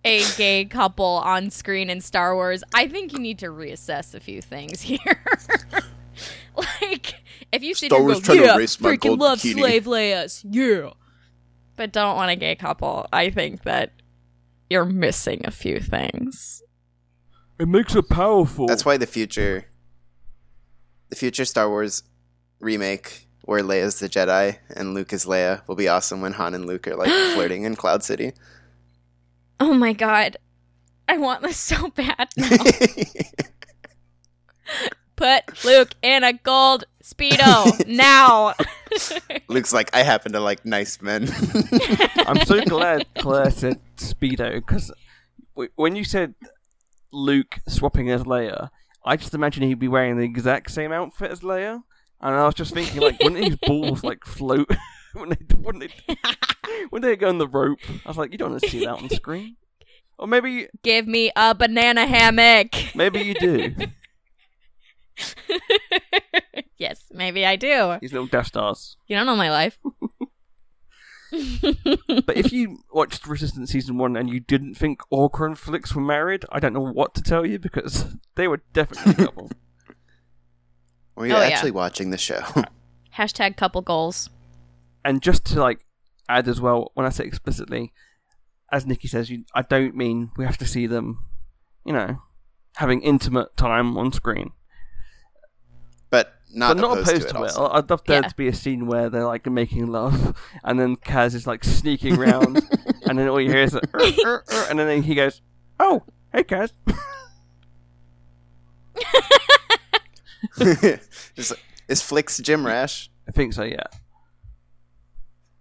a gay couple on screen in Star Wars, I think you need to reassess a few things here. like if you sit Star here and Wars go, yeah, freaking love bikini." slave Leia's, yeah, but don't want a gay couple, I think that you're missing a few things. it makes it powerful. That's why the future, the future Star Wars remake where Leia's the Jedi and Luke is Leia will be awesome when Han and Luke are like flirting in Cloud City. Oh my god. I want this so bad now. Put Luke in a gold Speedo now. Luke's like, I happen to like nice men. I'm so glad Claire said Speedo because when you said Luke swapping as Leia, I just imagine he'd be wearing the exact same outfit as Leia, and I was just thinking like, wouldn't his balls like float when they when they when they go on the rope? I was like, you don't want to see that on screen, or maybe Give me a banana hammock. maybe you do. yes, maybe I do. These little Death Stars. You don't know my life. But if you watched Resistance season one and you didn't think Orka and Flix were married, I don't know what to tell you because they were definitely a couple. Were you Oh, yeah. actually watching the show? Hashtag couple goals. and just to like add as well, when I say explicitly, as Nikki says, you, I don't mean we have to see them, you know, having intimate time on screen. but not, but not opposed, opposed to it. to it. also. I- I'd love there Yeah. to be a scene where they're like making love, and then Kaz is like sneaking around, and then all you hear is, like, "Er, er, er," and then he goes, "Oh, hey Kaz." Just, is Flix Jim Rash? I think so. Yeah.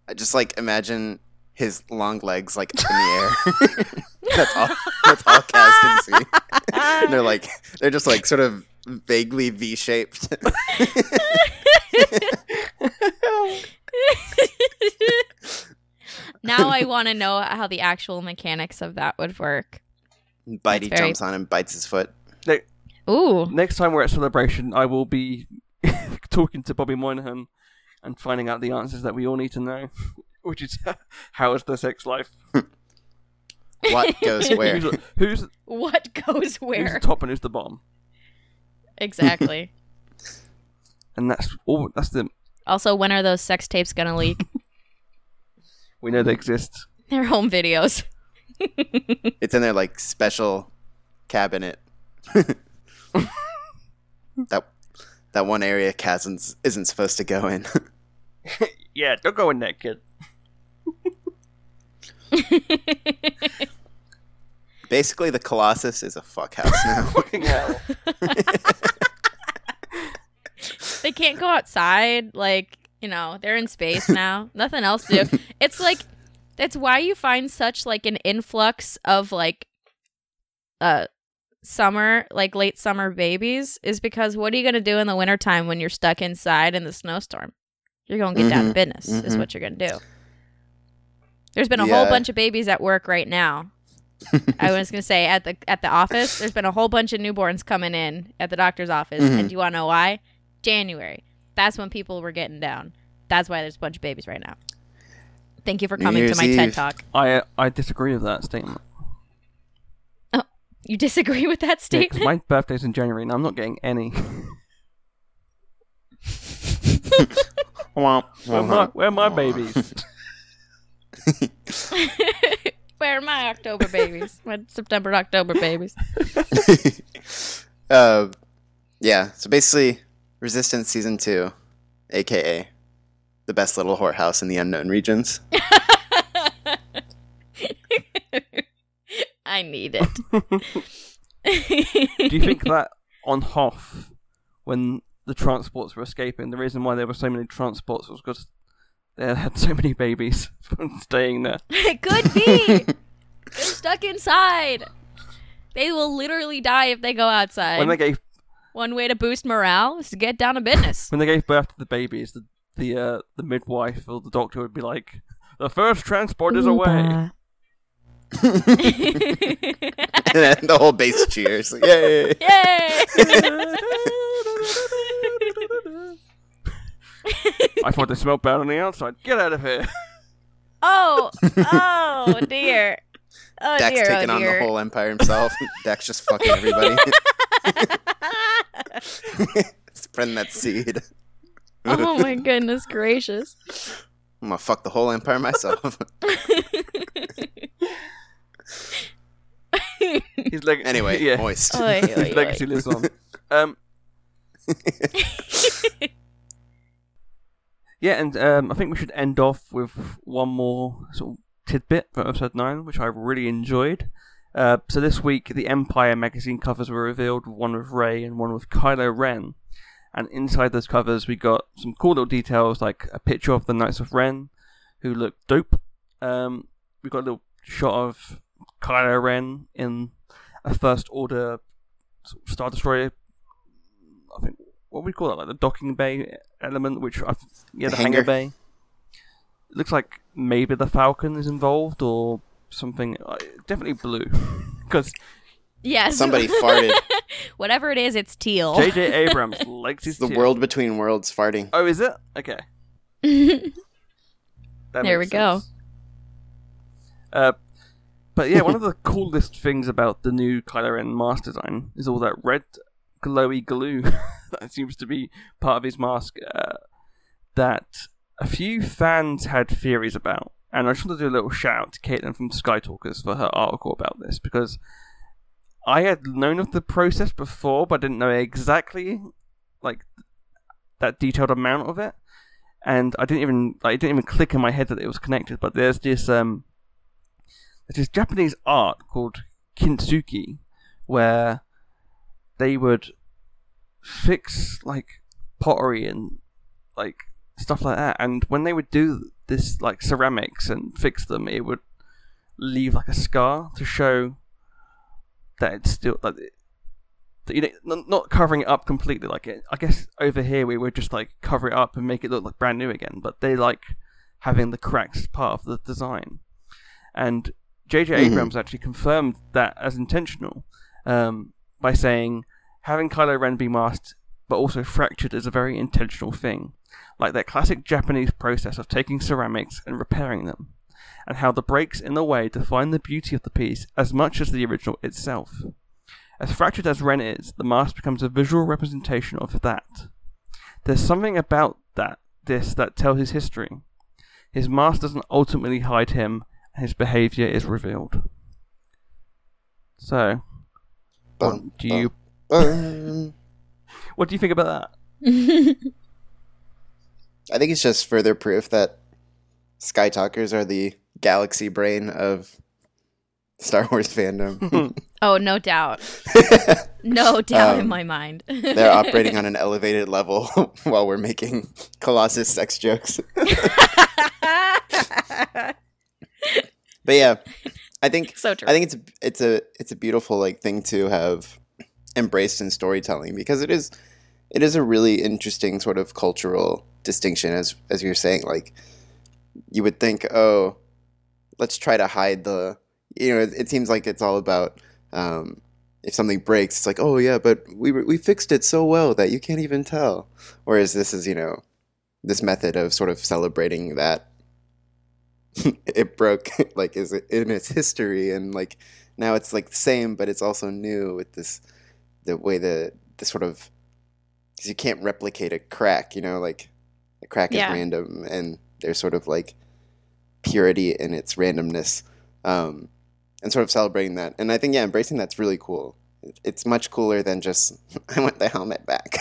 I just like imagine his long legs like up in the air. that's all. That's all Kaz can see. And they're like they're just like sort of vaguely V-shaped. now I want to know how the actual mechanics of that would work. Bitey very- jumps on him, bites his foot. Ooh. Next time we're at celebration, I will be talking to Bobby Moynihan and finding out the answers that we all need to know, which is how is the sex life? What goes where? Who's, who's, What goes where? who's where? the top and who's the bottom? Exactly. And that's all. That's the also, when are those sex tapes gonna leak? we know they exist. They're home videos. It's in their like special cabinet. that that one area Kaz isn't- isn't supposed to go in. Yeah, don't go in there, kid. Basically, the Colossus is a fuck house now. Fucking hell. they can't go outside. Like, you know, they're in space now. Nothing else to do. It's like that's why you find such like an influx of like uh summer, like late summer babies, is because what are you gonna do in the wintertime when you're stuck inside in the snowstorm? You're gonna get down to Mhm, business, is mhm. what you're gonna do. There's been a whole bunch of babies at work right now. I was gonna say at the at the office, there's been a whole bunch of newborns coming in at the doctor's office, Mhm. and do you want to know why? January. That's when people were getting down. That's why there's a bunch of babies right now. Thank you for coming to my TED talk. I uh, I disagree with that statement. You disagree with that Yeah, 'cause statement? my birthday's in January and I'm not getting any. Where are my, where are my babies? Where are my October babies? My September, October babies. uh, yeah. So basically, Resistance season two, aka the best little whorehouse in the unknown regions. I need it. Do you think that on Hoth, when the transports were escaping, the reason why there were so many transports was because they had so many babies from staying there? it could be. They're stuck inside. They will literally die if they go outside. When they gave One way to boost morale is to get down to business. when they gave birth to the babies, the the uh, the midwife or the doctor would be like, "The first transport is away." And then the whole base cheers. Yay! Yay! I thought they smelled bad on the outside. Get out of here! oh, oh dear. Oh Dax dear, oh, taking oh on the whole empire himself. Dax just fucking everybody. Spreading that seed. oh my goodness gracious. I'm gonna fuck the whole empire myself. His leg- anyway, yeah, moist. Oy, oy, his legacy oy. lives on. Um, yeah, and um, I think we should end off with one more sort of tidbit from episode nine, which I really enjoyed. Uh, so this week, the Empire magazine covers were revealed, one with Rey and one with Kylo Ren. And inside those covers, we got some cool little details, like a picture of the Knights of Ren, who look dope. Um, we got a little shot of Kylo Ren in a First Order Star Destroyer. I think what we call that, like the docking bay element, which I yeah, the hangar Hangar. bay. It looks like maybe the Falcon is involved or something. uh, Definitely blue, because Yes. Somebody farted. Whatever it is, it's teal. J.J. Abrams likes his the teal. world between worlds farting. Oh, is it? Okay. There makes we go. Uh, but yeah, one of the coolest things about the new Kylo Ren mask design is all that red glowy glue that seems to be part of his mask. Uh, that a few fans had theories about, and I just want to do a little shout out to Caitlin from Sky Talkers for her article about this because I had known of the process before, but I didn't know exactly like that detailed amount of it and I didn't even like, it didn't even click in my head that it was connected. But there's this um, there's this Japanese art called kintsugi, where they would fix like pottery and like stuff like that. And when they would do this like ceramics and fix them, it would leave like a scar to show that it's still like it- that, you know, not- not covering it up completely. Like it, I guess over here we would just like cover it up and make it look like brand new again. But they like having the cracks part of the design. And J.J. Mhm. Abrams actually confirmed that as intentional um, by saying having Kylo Ren be masked but also fractured is a very intentional thing, like that classic Japanese process of taking ceramics and repairing them, and how the breaks in the way define the beauty of the piece as much as the original itself. As fractured as Ren is, the mask becomes a visual representation of that. There's something about that this that tells his history. His mask doesn't ultimately hide him, his behavior is revealed. So, what Bum, do you bum. what do you think about that? I think it's just further proof that Sky Talkers are the galaxy brain of Star Wars fandom. oh, no doubt. No doubt in Um, my mind. They're operating on an elevated level while we're making Colossus sex jokes. But yeah, I think so true. I think it's it's a it's a beautiful like thing to have embraced in storytelling because it is it is a really interesting sort of cultural distinction as as you're saying like you would think oh let's try to hide the you know it, it seems like it's all about um, if something breaks it's like oh yeah but we we fixed it so well that you can't even tell whereas this is you know this method of sort of celebrating that it broke like is it in its history and like now it's like the same but it's also new with this the way the the sort of because you can't replicate a crack you know like a crack Yeah. is random and there's sort of like purity in its randomness um and sort of celebrating that and i think yeah embracing that's really cool. It's much cooler than just i want the helmet back.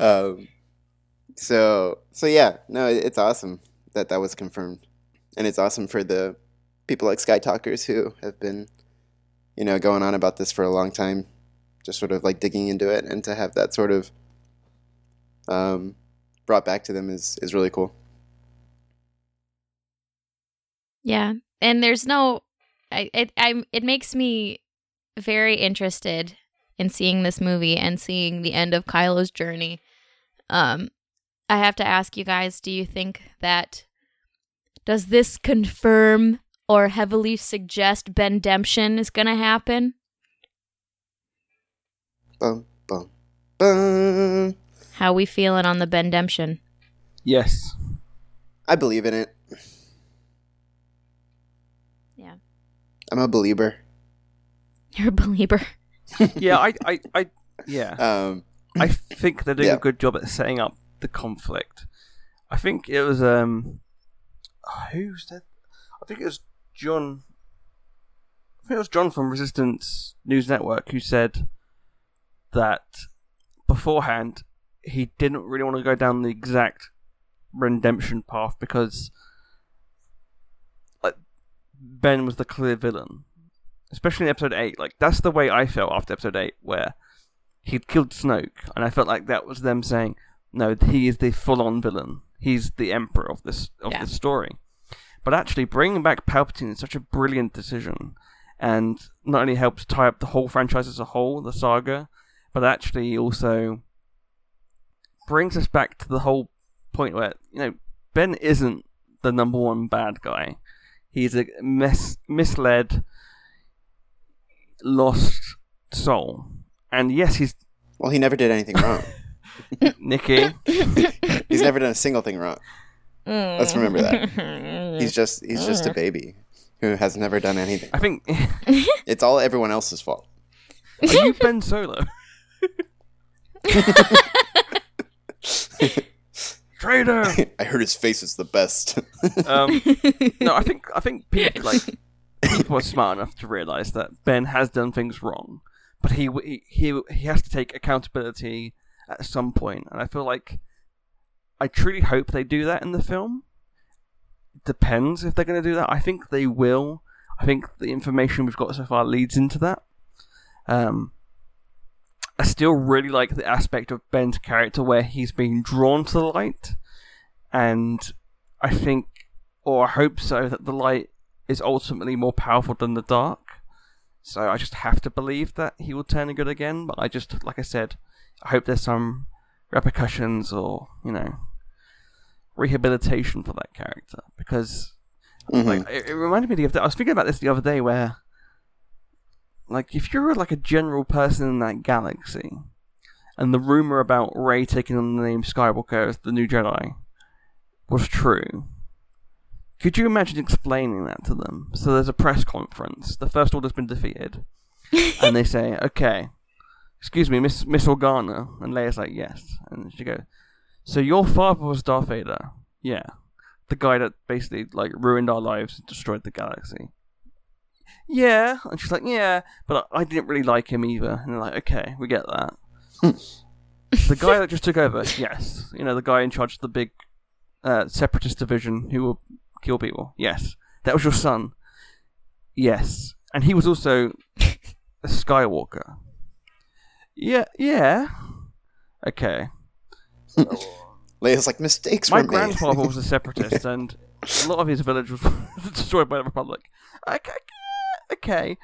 Um, so so yeah, no, it's awesome that that was confirmed, and it's awesome for the people like Sky Talkers who have been, you know, going on about this for a long time, just sort of like digging into it, and to have that sort of um, brought back to them is is really cool. Yeah, and there's no, I, it, I'm. It makes me very interested in seeing this movie and seeing the end of Kylo's journey. Um, I have to ask you guys: Do you think that does this confirm or heavily suggest Bendemption is going to happen? Bum bum bum. How we feeling on the Bendemption? Yes. I believe in it. Yeah, I'm a believer. you're a believer. Yeah, I, I, I yeah. Um, I think they're doing Yeah. a good job at setting up the conflict. I think it was um, who's that? I think it was John. I think it was John from Resistance News Network who said that beforehand he didn't really want to go down the exact redemption path because like Ben was the clear villain, especially in episode eight. Like that's the way I felt after episode eight, where he'd killed Snoke, and I felt like that was them saying, "No, he is the full-on villain. He's the emperor of this of Yeah. this story." But actually, bringing back Palpatine is such a brilliant decision, and not only helps tie up the whole franchise as a whole, the saga, but actually also brings us back to the whole point where you know Ben isn't the number one bad guy. He's a mis- misled, lost soul, and yes, he's well, he never did anything wrong. Nicky. He's never done a single thing wrong. Let's remember that. He's just he's just a baby who has never done anything. I think. It's all everyone else's fault. Are you Ben Solo? Traitor. I heard his face is the best. Um, no, I think I think people like people are smart enough to realize that Ben has done things wrong, but he he he, he has to take accountability at some point, and I feel like I truly hope they do that in the film. Depends if they're going to do that. I think they will. I think the information we've got so far leads into that. Um, I still really like the aspect of Ben's character where he's being drawn to the light, and I think, or I hope so, that the light is ultimately more powerful than the dark. So I just have to believe that he will turn good again. But I just, like I said, I hope there's some repercussions or you know rehabilitation for that character because Mhm. like it, it reminded me of that. I was thinking about this the other day where like if you're like a general person in that galaxy and the rumor about Rey taking on the name Skywalker as the new Jedi was true, could you imagine explaining that to them? So there's a press conference. The First Order's been defeated, and they say, "Okay, excuse me, Miss Miss Organa," and Leia's like, "Yes," and she goes, "So your father was Darth Vader? Yeah, the guy that basically like ruined our lives and destroyed the galaxy." Yeah, and she's like, "Yeah, but I I didn't really like him either." And they're like, "Okay, we get that." the guy that just took over, yes, you know, the guy in charge of the big uh, separatist division who will kill people. Yes, that was your son. Yes, and he was also a Skywalker. Yeah, yeah. Okay. Leia's like mistakes My were made. grandfather was a separatist, and a lot of his village was destroyed by the Republic. Okay, okay.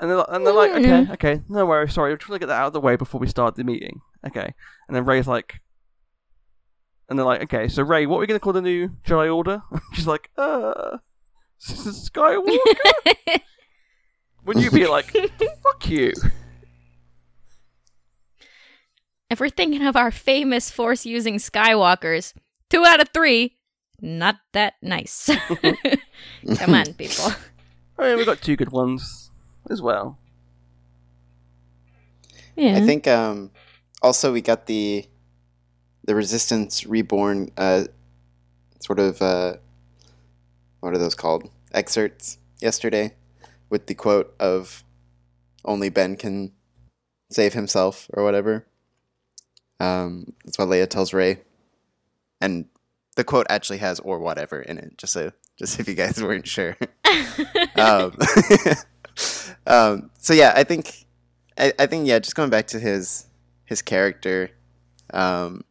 And they're, and they're like, okay, okay, no worries, sorry, we're trying to get that out of the way before we start the meeting. Okay. And then Rey's like, and they're like, okay, so Ray, what are we going to call the new Jedi Order? She's like, uh, Skywalker? Would you be like, fuck you? If we're thinking of our famous force using Skywalkers, two out of three, not that nice. Come on, people. I mean, we got two good ones as well. Yeah. I think um, also we got the the Resistance Reborn uh, sort of uh, what are those called excerpts yesterday with the quote of only Ben can save himself or whatever. Um, that's what Leia tells Rey, and the quote actually has or whatever in it. Just so just if you guys weren't sure. um, um, so yeah, I think I, I think yeah, just going back to his his character, um,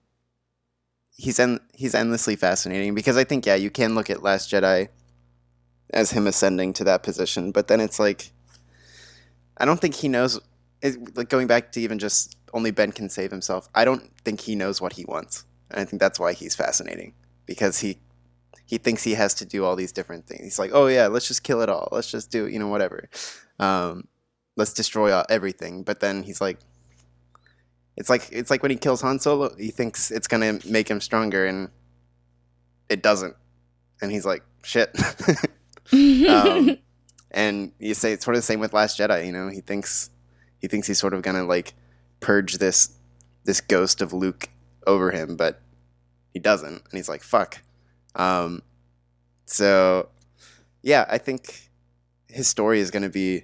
he's en- he's endlessly fascinating because I think yeah, you can look at Last Jedi as him ascending to that position, but then it's like I don't think he knows. It, like going back to even just only Ben can save himself. I don't think he knows what he wants, and I think that's why he's fascinating because he he thinks he has to do all these different things. He's like, oh yeah, let's just kill it all. Let's just do you know whatever. Um, let's destroy all, everything. But then he's like, it's like it's like when he kills Han Solo, he thinks it's gonna make him stronger, and it doesn't. And he's like, shit. um, and you say it's sort of the same with Last Jedi. You know, he thinks he thinks he's sort of gonna like purge this this ghost of Luke over him, but he doesn't, and he's like, fuck. Um, so yeah, I think his story is gonna be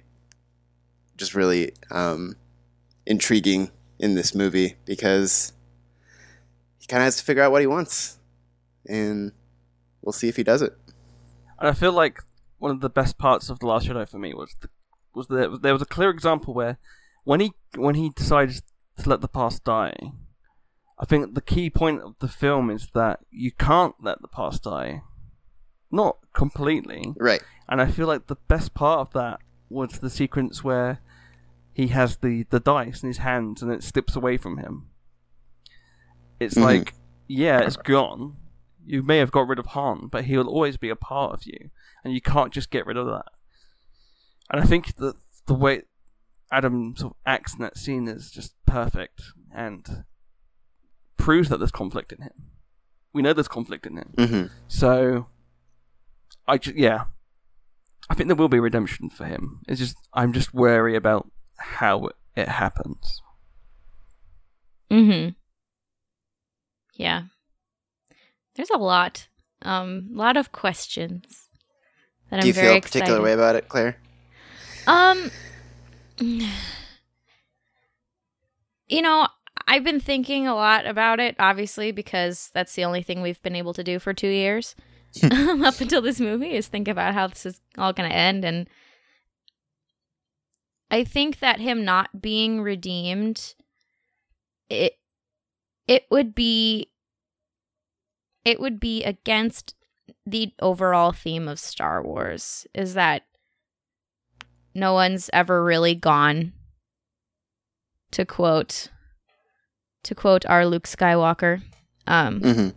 just really um, intriguing in this movie because he kind of has to figure out what he wants, and we'll see if he does it. And I feel like one of the best parts of the Last Jedi for me was the, was that there was a clear example where when he when he decides to let the past die, I think the key point of the film is that you can't let the past die, not completely. Right. And I feel like the best part of that was the sequence where he has the, the dice in his hands and it slips away from him. It's Mhm. like, yeah, it's gone. You may have got rid of Han, but he'll always be a part of you, and you can't just get rid of that. And I think that the way Adam sort of acts in that scene is just perfect and proves that there's conflict in him. We know there's conflict in him. hmm So, I ju- yeah, I think there will be redemption for him. It's just I'm just wary about how it happens. Mm-hmm. Yeah. There's a lot. Um, lot of questions that Do you I'm very feel a excited. particular way about it, Claire? Um, you know, I've been thinking a lot about it, obviously, because that's the only thing we've been able to do for two years hmm. up until this movie is think about how this is all going to end. And I think that him not being redeemed, it it would be it would be against the overall theme of Star Wars is that no one's ever really gone to quote to quote our Luke Skywalker. Um hmm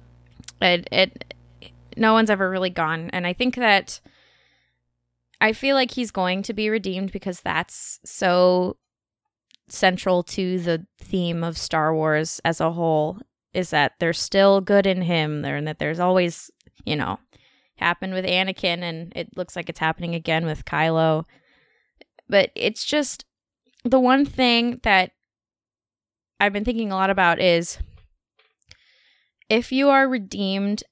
it, it no one's ever really gone and I think that I feel like he's going to be redeemed because that's so central to the theme of Star Wars as a whole is that there's still good in him there and that there's always, you know, happened with Anakin and it looks like it's happening again with Kylo. But it's just the one thing that I've been thinking a lot about is if you are redeemed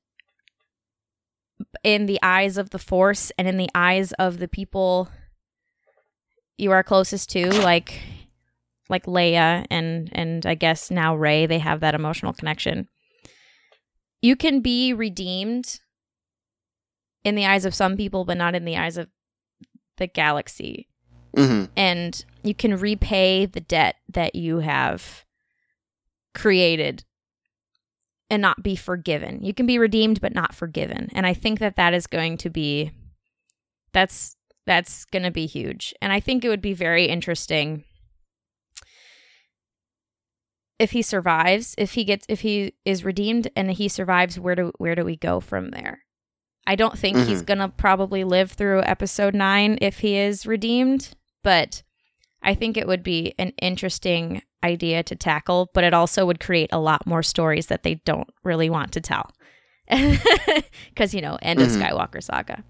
in the eyes of the force and in the eyes of the people you are closest to like like Leia and and I guess now Rey they have that emotional connection you can be redeemed in the eyes of some people but not in the eyes of the galaxy hmm and you can repay the debt that you have created and not be forgiven. You can be redeemed but not forgiven. And I think that that is going to be that's that's going to be huge. And I think it would be very interesting if he survives, if he gets if he is redeemed and he survives, where do where do we go from there? I don't think he's going to probably live through episode 9 if he is redeemed, but I think it would be an interesting idea to tackle, but it also would create a lot more stories that they don't really want to tell. because you know end of Mhm. Skywalker saga.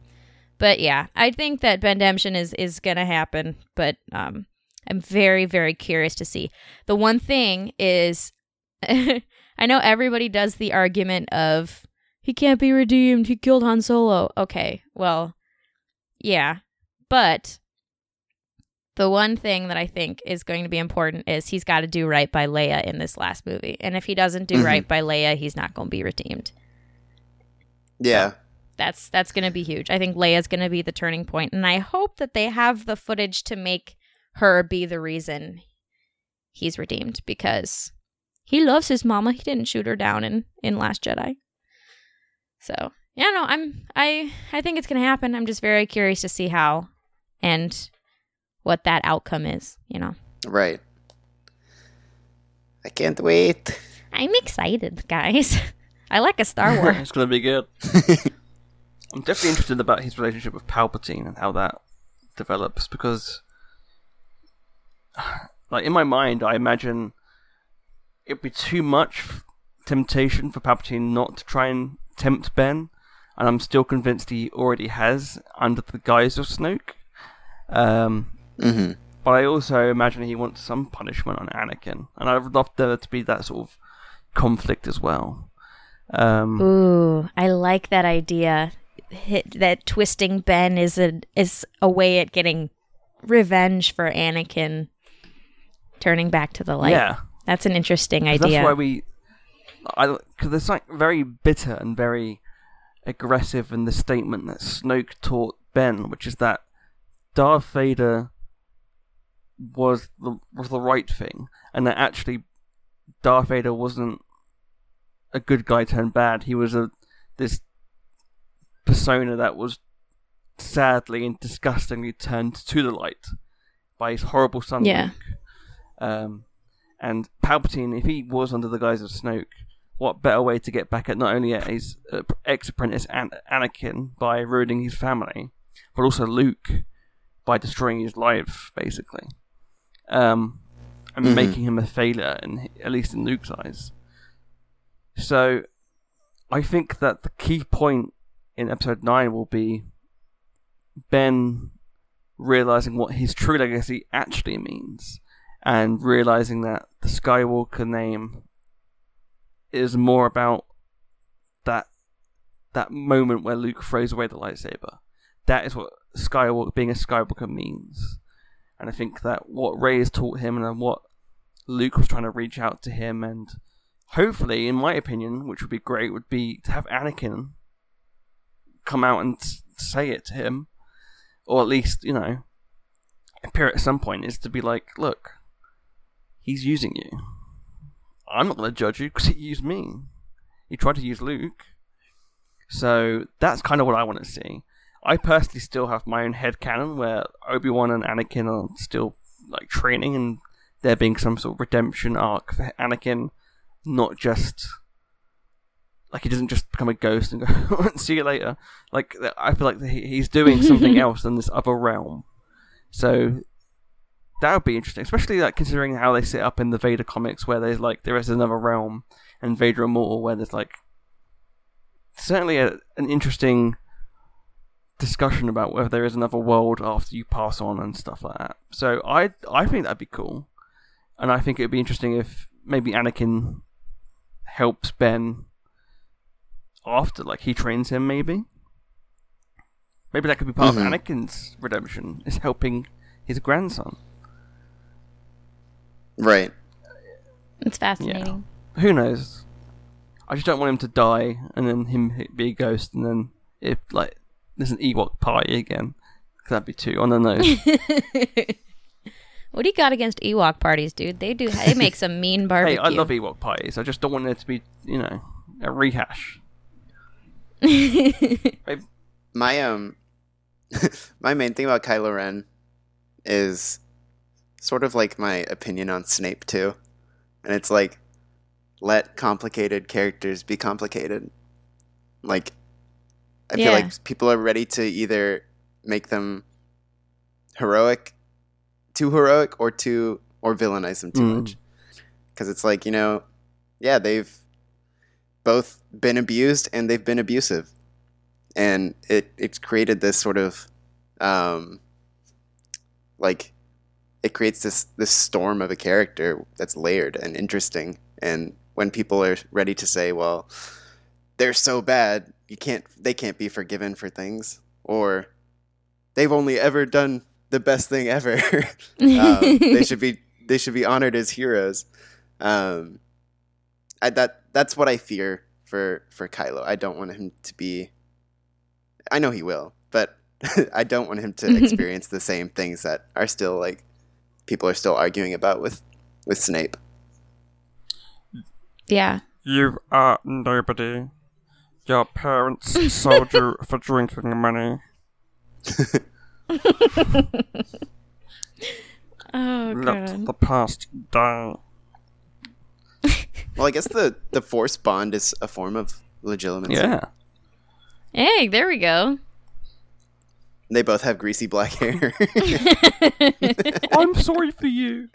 But yeah, I think that Bendemption is is gonna happen. But um, I'm very very curious to see. The one thing is, I know everybody does the argument of he can't be redeemed. He killed Han Solo. Okay, well, yeah, but the one thing that I think is going to be important is he's got to do right by Leia in this last movie. And if he doesn't do Mhm. right by Leia, he's not going to be redeemed. Yeah. That's that's going to be huge. I think Leia's going to be the turning point, and I hope that they have the footage to make her be the reason he's redeemed because he loves his mama. He didn't shoot her down in in Last Jedi. So yeah, no, I'm I I think it's going to happen. I'm just very curious to see how and what that outcome is. You know, Right. I can't wait. I'm excited, guys. I like a Star Wars. it's gonna be good. I'm definitely interested about his relationship with Palpatine and how that develops because, like in my mind, I imagine it'd be too much temptation for Palpatine not to try and tempt Ben, and I'm still convinced he already has under the guise of Snoke. Um, hmm but I also imagine he wants some punishment on Anakin, and I'd love there to be that sort of conflict as well. Um, Ooh, I like that idea. Hit, that twisting Ben is a is a way at getting revenge for Anakin turning back to the light. yeah, That's an interesting idea. That's why we, I because it's like very bitter and very aggressive in the statement that Snoke taught Ben, which is that Darth Vader was the was the right thing, and that actually Darth Vader wasn't a good guy turned bad. He was a this persona that was sadly and disgustingly turned to the light by his horrible son Yeah. Luke. Um, and Palpatine, if he was under the guise of Snoke, what better way to get back at not only at his uh, ex-apprentice An- Anakin by ruining his family, but also Luke by destroying his life, basically, um, and Mhm. making him a failure, in, at least in Luke's eyes. So, I think that the key point in Episode Nine will be Ben realizing what his true legacy actually means and realizing that the Skywalker name is more about that that moment where Luke throws away the lightsaber. That is what Skywalker being a Skywalker means. And I think that what Rey has taught him and what Luke was trying to reach out to him and hopefully, in my opinion, which would be great, would be to have Anakin come out and say it to him. Or at least, you know, appear at some point is to be like, look, he's using you. I'm not going to judge you because he used me. He tried to use Luke. So that's kind of what I want to see. I personally still have my own head canon where Obi Wan and Anakin are still like training and there being some sort of redemption arc for Anakin, not just like he doesn't just become a ghost and go see you later. Like I feel like he's doing something else in this other realm. So that would be interesting, especially like considering how they set up in the Vader comics, where there's like there is another realm and Vader Immortal, where there's like certainly a, an interesting discussion about whether there is another world after you pass on and stuff like that. So I I think that'd be cool, and I think it'd be interesting if maybe Anakin helps Ben after, like he trains him, maybe. Maybe that could be part Mhm. of Anakin's redemption, is helping his grandson. Right. it's fascinating. Who knows? I just don't want him to die and then him be a ghost and then if like there's an Ewok party again. 'Cause that'd be two on the nose. what do you got against Ewok parties, dude? They do. They make some mean barbecue. hey, I love Ewok parties. I just don't want it to be, you know, a rehash. My um, my main thing about Kylo Ren is sort of like my opinion on Snape too, and it's like let complicated characters be complicated. Like, I feel like people are ready to either make them heroic, too heroic, or too or villainize them too Mm. much. Because it's like you know, yeah, they've both been abused and they've been abusive, and it it's created this sort of um, like it creates this this storm of a character that's layered and interesting. And when people are ready to say, "Well, they're so bad, you can't they can't be forgiven for things," or they've only ever done the best thing ever, um, they should be they should be honored as heroes. Um, I, that that's what I fear for for Kylo. I don't want him to be. I know he will, but I don't want him to experience the same things that are still like people are still arguing about with with Snape. yeah. You are nobody. Your parents sold you for drinking money. Oh Let god. the past die. Well, I guess the the Force bond is a form of legitimacy. Yeah. Hey, there we go. They both have greasy black hair. I'm sorry for you.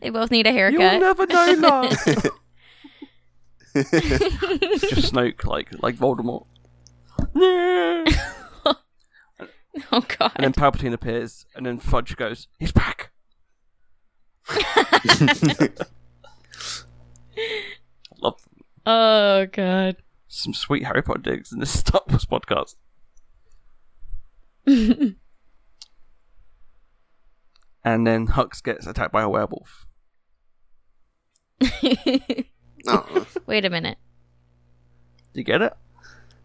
They both need a haircut. You'll never know love. Just Snoke, like like Voldemort. Oh god. And then Palpatine appears, and then Fudge goes, "He's back." Love Oh god. some sweet Harry Potter digs in this Star Wars podcast. and then Hux gets attacked by a werewolf. Oh, Wait a minute. Do you get it?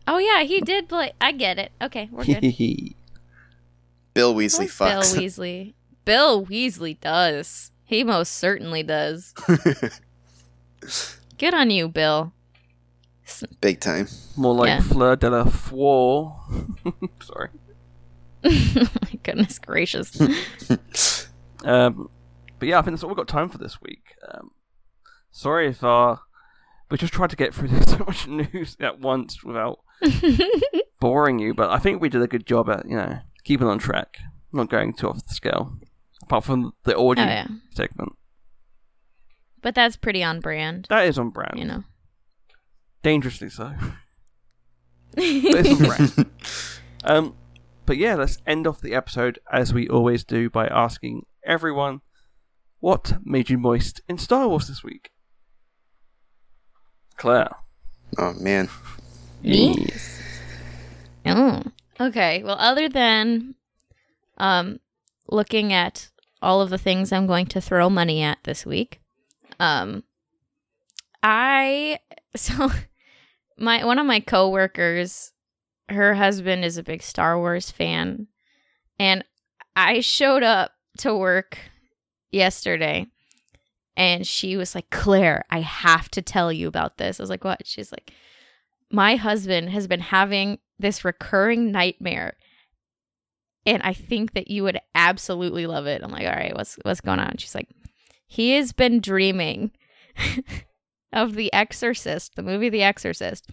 Oh yeah, he did play. I get it. Okay, we're good. Bill Weasley What's Bill. Weasley. Bill Weasley does. He most certainly does. Good on you, Bill. Big time. More like Yeah. Fleur de la Four. Sorry. My goodness gracious. Um, but yeah, I think that's all we've got time for this week. Um, sorry if uh, we just tried to get through so much news at once without boring you, but I think we did a good job at you know keeping on track, not going too off the scale. Apart from the audio Oh, yeah. segment, But that's pretty on brand, that is on brand, you know. dangerously so. It's on brand. Um, but yeah, let's end off the episode as we always do by asking everyone what made you moist in Star Wars this week. Claire. Oh man. Me? Oh. Okay. Well, other than um looking at all of the things I'm going to throw money at this week, um I so my one of my coworkers, her husband is a big Star Wars fan, and I showed up to work yesterday and she was like, Claire, I have to tell you about this. I was like, what? She's like, my husband has been having this recurring nightmare and I think that you would absolutely love it. I'm like, all right, what's what's going on? She's like, he has been dreaming of The Exorcist, the movie The Exorcist.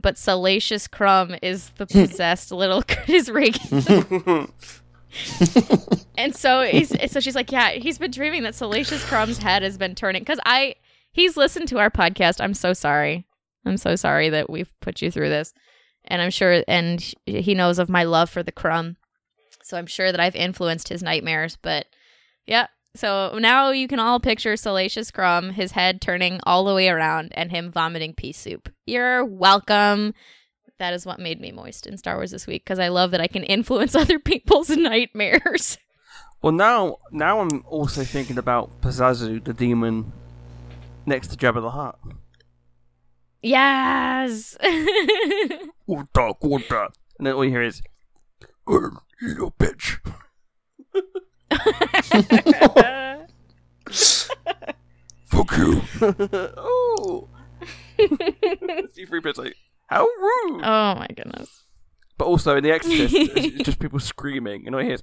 But Salacious Crumb is the possessed little is Regan. And so he's so she's like, yeah, he's been dreaming that Salacious Crumb's head has been turning because I he's listened to our podcast. I'm so sorry. I'm so sorry that we've put you through this, and I'm sure and he knows of my love for the crumb, so I'm sure that I've influenced his nightmares. But yeah, so now you can all picture Salacious Crumb, his head turning all the way around, and him vomiting pea soup. You're welcome. That is what made me moist in Star Wars this week because I love that I can influence other people's nightmares. Well, now now I'm also thinking about Pazuzu, the demon next to Jabba the Hutt. Yes. Order, order. And then all you hear is, "Oh, you little bitch. Fuck you. oh. C3PO's like, how rude. oh my goodness. But also in The Exorcist, it's it's just people screaming, and all you hear is,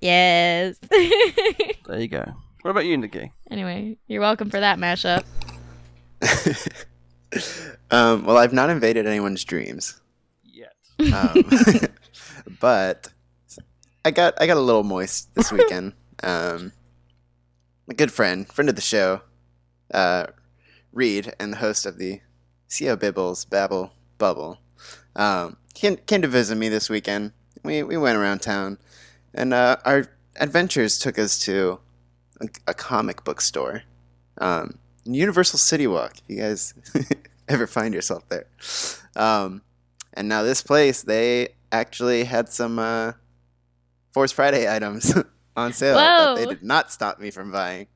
Yes. there you go. What about you, Nikki? anyway, you're welcome for that mashup. um, well, I've not invaded anyone's dreams, Yet. um, but I got I got a little moist this weekend. Um, a good friend, friend of the show, uh, Reed and the host of the CO Bibbles Babble Bubble, um, came, came to visit me this weekend. We, we went around town, and uh, our adventures took us to a, a comic book store. Um, Universal City Walk, if you guys ever find yourself there. Um, and now this place, they actually had some uh, Force Friday items on sale that they did not stop me from buying.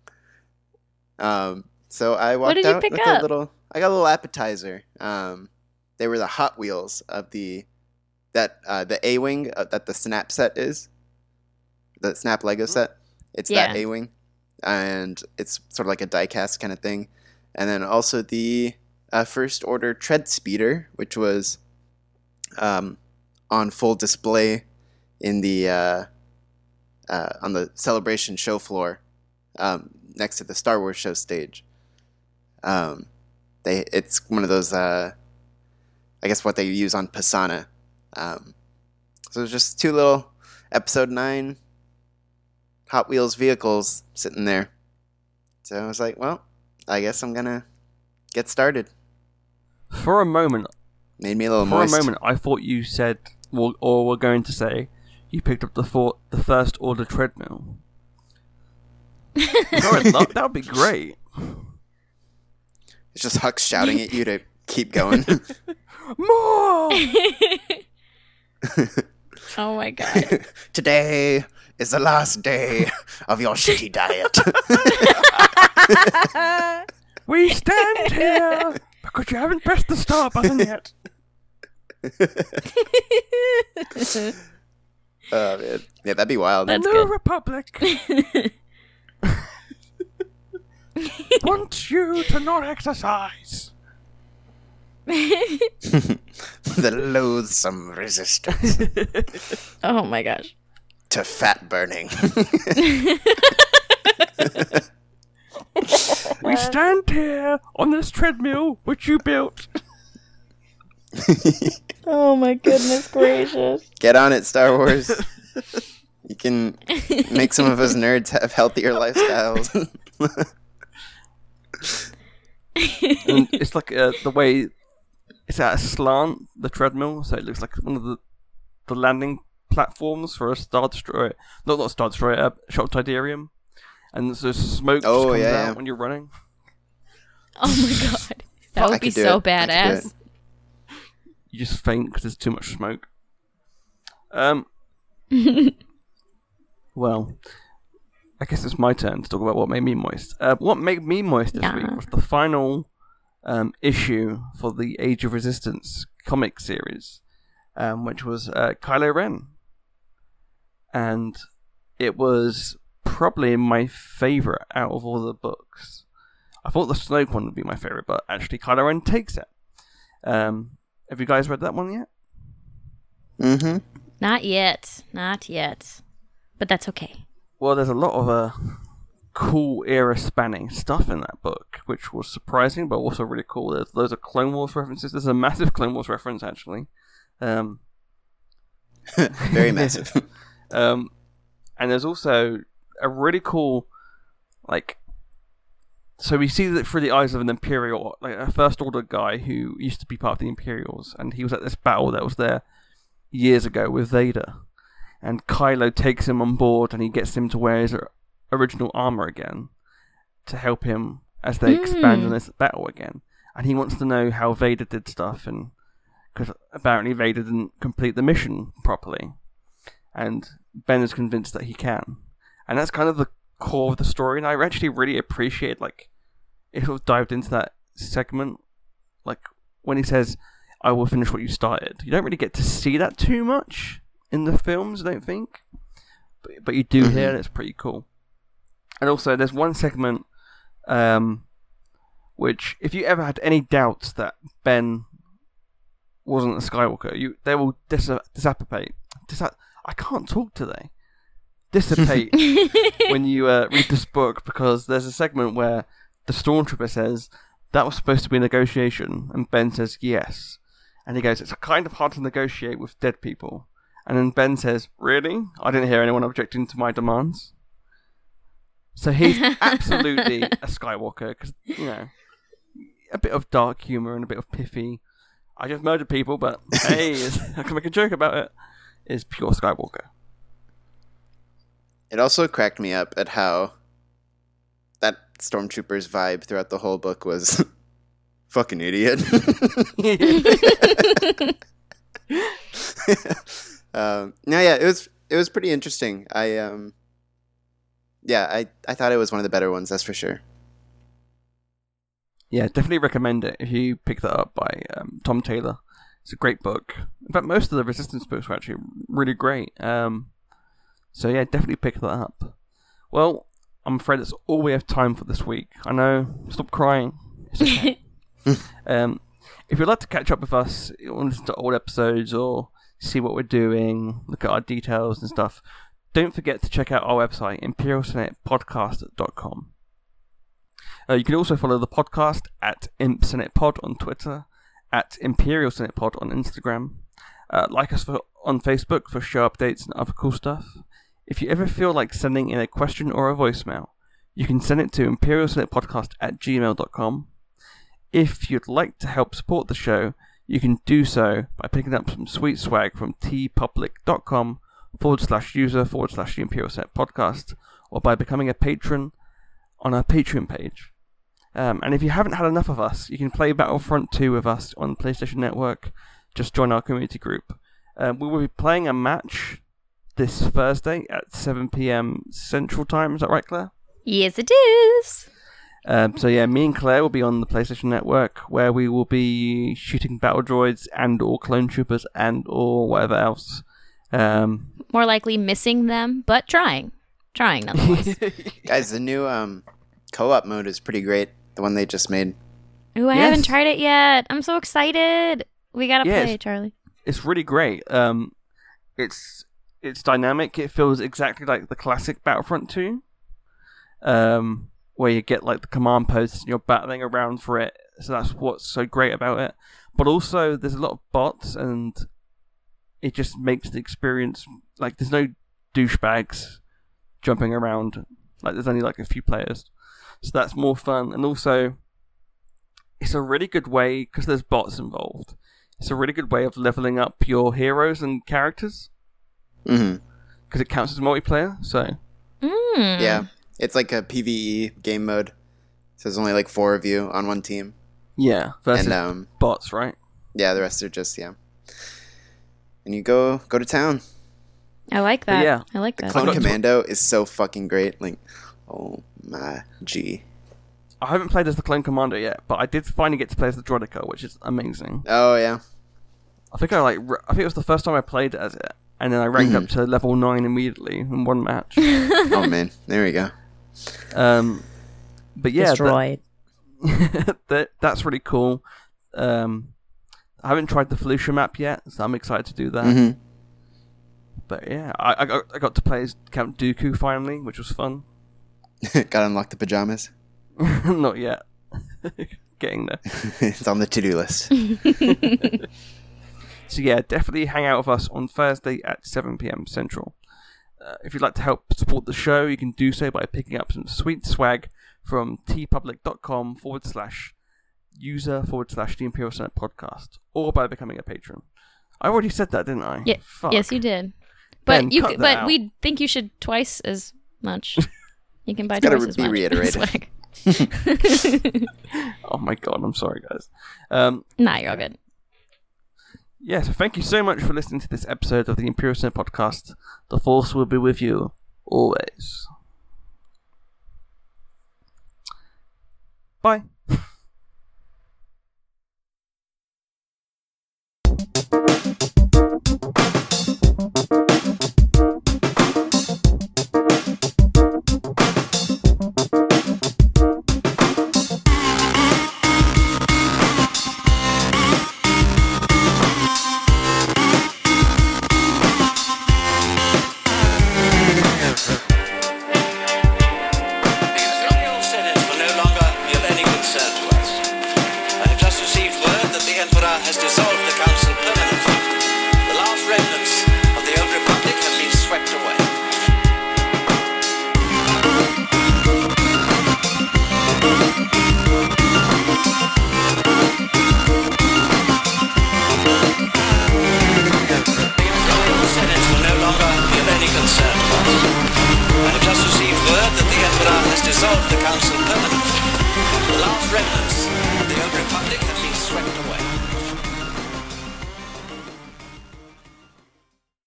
Um, so I walked What did you out with up? a little. I got a little appetizer. Um, they were the Hot Wheels of the that uh, the A wing uh, that the Snap set is. The Snap Lego set. It's that A wing, and it's sort of like a diecast kind of thing. And then also the uh, First Order Tread Speeder, which was um, on full display in the uh, uh, on the celebration show floor um, next to the Star Wars show stage. Um, they it's one of those uh, I guess what they use on Pasaana. Um, so it's just two little episode nine Hot Wheels vehicles sitting there. So I was like, well, I guess I'm gonna get started. For a moment, Made me a little for moist. a moment, I thought you said, well, or were going to say, you picked up the for- the first order treadmill. that, that would be great. It's just Hux shouting at you to keep going. More. oh my god. Today is the last day of your shitty diet. we stand here because you haven't pressed the start button yet. Oh man, yeah, that'd be wild. That's the good. Republic wants you to not exercise. the loathsome resistance oh my gosh. to fat burning. We stand here on this treadmill which you built. Oh my goodness gracious. Get on it, Star Wars. You can make some of us nerds have healthier lifestyles. And it's like uh, the way it's at a slant, the treadmill, so it looks like one of the the landing platforms for a star destroyer. Not not star destroyer, uh, shuttle Tydirium. And so smoke Oh, just comes yeah, out yeah. when you're running. Oh my god. That I would be so it. I could do badass. You just faint because there's too much smoke. Um. well, I guess it's my turn to talk about what made me moist. Uh, what made me moist this week was the final um, issue for the Age of Resistance comic series, um, which was uh, Kylo Ren, and it was probably my favorite out of all the books. I thought the Snoke one would be my favorite, but actually Kylo Ren takes it. Um, have you guys read that one yet? Mm-hmm. Not yet. Not yet. But that's okay. Well, there's a lot of uh, cool era spanning stuff in that book, which was surprising but also really cool. There's loads of Clone Wars references. There's a massive Clone Wars reference actually. Um, Very massive. um, and there's also a really cool, like, so we see that through the eyes of an Imperial, like a First Order guy who used to be part of the Imperials, and he was at this battle that was there years ago with Vader, and Kylo takes him on board and he gets him to wear his original armor again to help him as they expand on Hmm. this battle again, and he wants to know how Vader did stuff, and because apparently Vader didn't complete the mission properly and Ben is convinced that he can, and that's kind of the core of the story. And I actually really appreciate like it sort of dived into that segment, like when he says, "I will finish what you started." You don't really get to see that too much in the films, I don't think, but but you do hear it. It's pretty cool. And also, there's one segment, um, which if you ever had any doubts that Ben wasn't a Skywalker, you they will dis- dissipate. Dis- I can't talk today. Dissipate when you uh, read this book because there's a segment where the stormtrooper says that was supposed to be a negotiation, and Ben says yes, and he goes, "It's kind of hard to negotiate with dead people." And then Ben says, "Really? I didn't hear anyone objecting to my demands." So he's absolutely a Skywalker because you know a bit of dark humor and a bit of piffy. I just murdered people, but hey, I can make a joke about it. Is pure Skywalker. It also cracked me up at how that stormtrooper's vibe throughout the whole book was fucking idiot. Um, no, yeah, it was it was pretty interesting. I um, yeah, I I thought it was one of the better ones. That's for sure. Yeah, definitely recommend it if you pick that up by um, Tom Taylor. It's a great book. In fact, most of the Resistance books were actually really great. Um, so yeah, definitely pick that up. Well, I'm afraid that's all we have time for this week. I know. Stop crying. It's okay. um, if you'd like to catch up with us, you want to listen to old episodes or see what we're doing, look at our details and stuff, don't forget to check out our website, imperialsenatepodcast.com. Uh, you can also follow the podcast at Imp Senate Pod on Twitter, at Imperial Senate Pod on Instagram. Uh, like us for, on Facebook for show updates and other cool stuff. If you ever feel like sending in a question or a voicemail, you can send it to imperialsenatepodcast at gmail.com. If you'd like to help support the show, you can do so by picking up some sweet swag from teepublic.com forward slash user forward slash the Imperial Senate podcast, or by becoming a patron on our Patreon page. Um, and if you haven't had enough of us, you can play Battlefront 2 with us on PlayStation Network. Just join our community group. Um, we will be playing a match this Thursday at 7 p.m. Central Time. Is that right, Claire? yes, it is. Um, so yeah, me and Claire will be on the PlayStation Network, where we will be shooting battle droids and or clone troopers and or whatever else. Um, More likely missing them, but trying. Trying nonetheless. Guys, the new um, co-op mode is pretty great. The one they just made. Ooh, I Yes. haven't tried it yet. I'm so excited. We gotta Yes. play, Charlie. it's really great. Um, it's it's dynamic. It feels exactly like the classic Battlefront 2, um, where you get like the command posts and you're battling around for it. So that's what's so great about it. But also, there's a lot of bots, and it just makes the experience like there's no douchebags jumping around. Like there's only like a few players, so that's more fun. And also, it's a really good way because there's bots involved it's a really good way of leveling up your heroes and characters because it counts as multiplayer. So Mm. Yeah, it's like a PVE game mode. So there's only like four of you on one team, yeah, versus and um, bots, right? yeah, the rest are just yeah. And you go go to town. I like But that. yeah, I like The. Clone got to- Commando is so fucking great. Like, oh my g. I haven't played as the Clone Commander yet, but I did finally get to play as the Droideka, which is amazing. Oh yeah. I think I like r- I think it was the first time I played as it, and then I ranked Mm-hmm. up to level nine immediately in one match. Oh man, there we go. Um, but yeah, Destroyed. that that's really cool. Um, I haven't tried the Felucia map yet, so I'm excited to do that. hmm But yeah, I, I got I got to play as Count Dooku finally, which was fun. Gotta unlock the pajamas. Not yet. Getting there. it's on the to-do list. So yeah, definitely hang out with us on Thursday at 7 p.m. Central. Uh, if you'd like to help support the show, you can do so by picking up some sweet swag from teepublic.com forward slash user forward slash the Imperial Senate podcast, or by becoming a patron. I already said that, didn't I? Yeah, Fuck. Yes, you did. But Ben, you, cut c- that but out. we think you should twice as much. You can buy It's twice as be much. reiterated. swag. Oh my god, I'm sorry, guys. Um, nah, you're all good. Yeah, so thank you so much for listening to this episode of the Imperial Senate podcast. The Force will be with you always. Bye.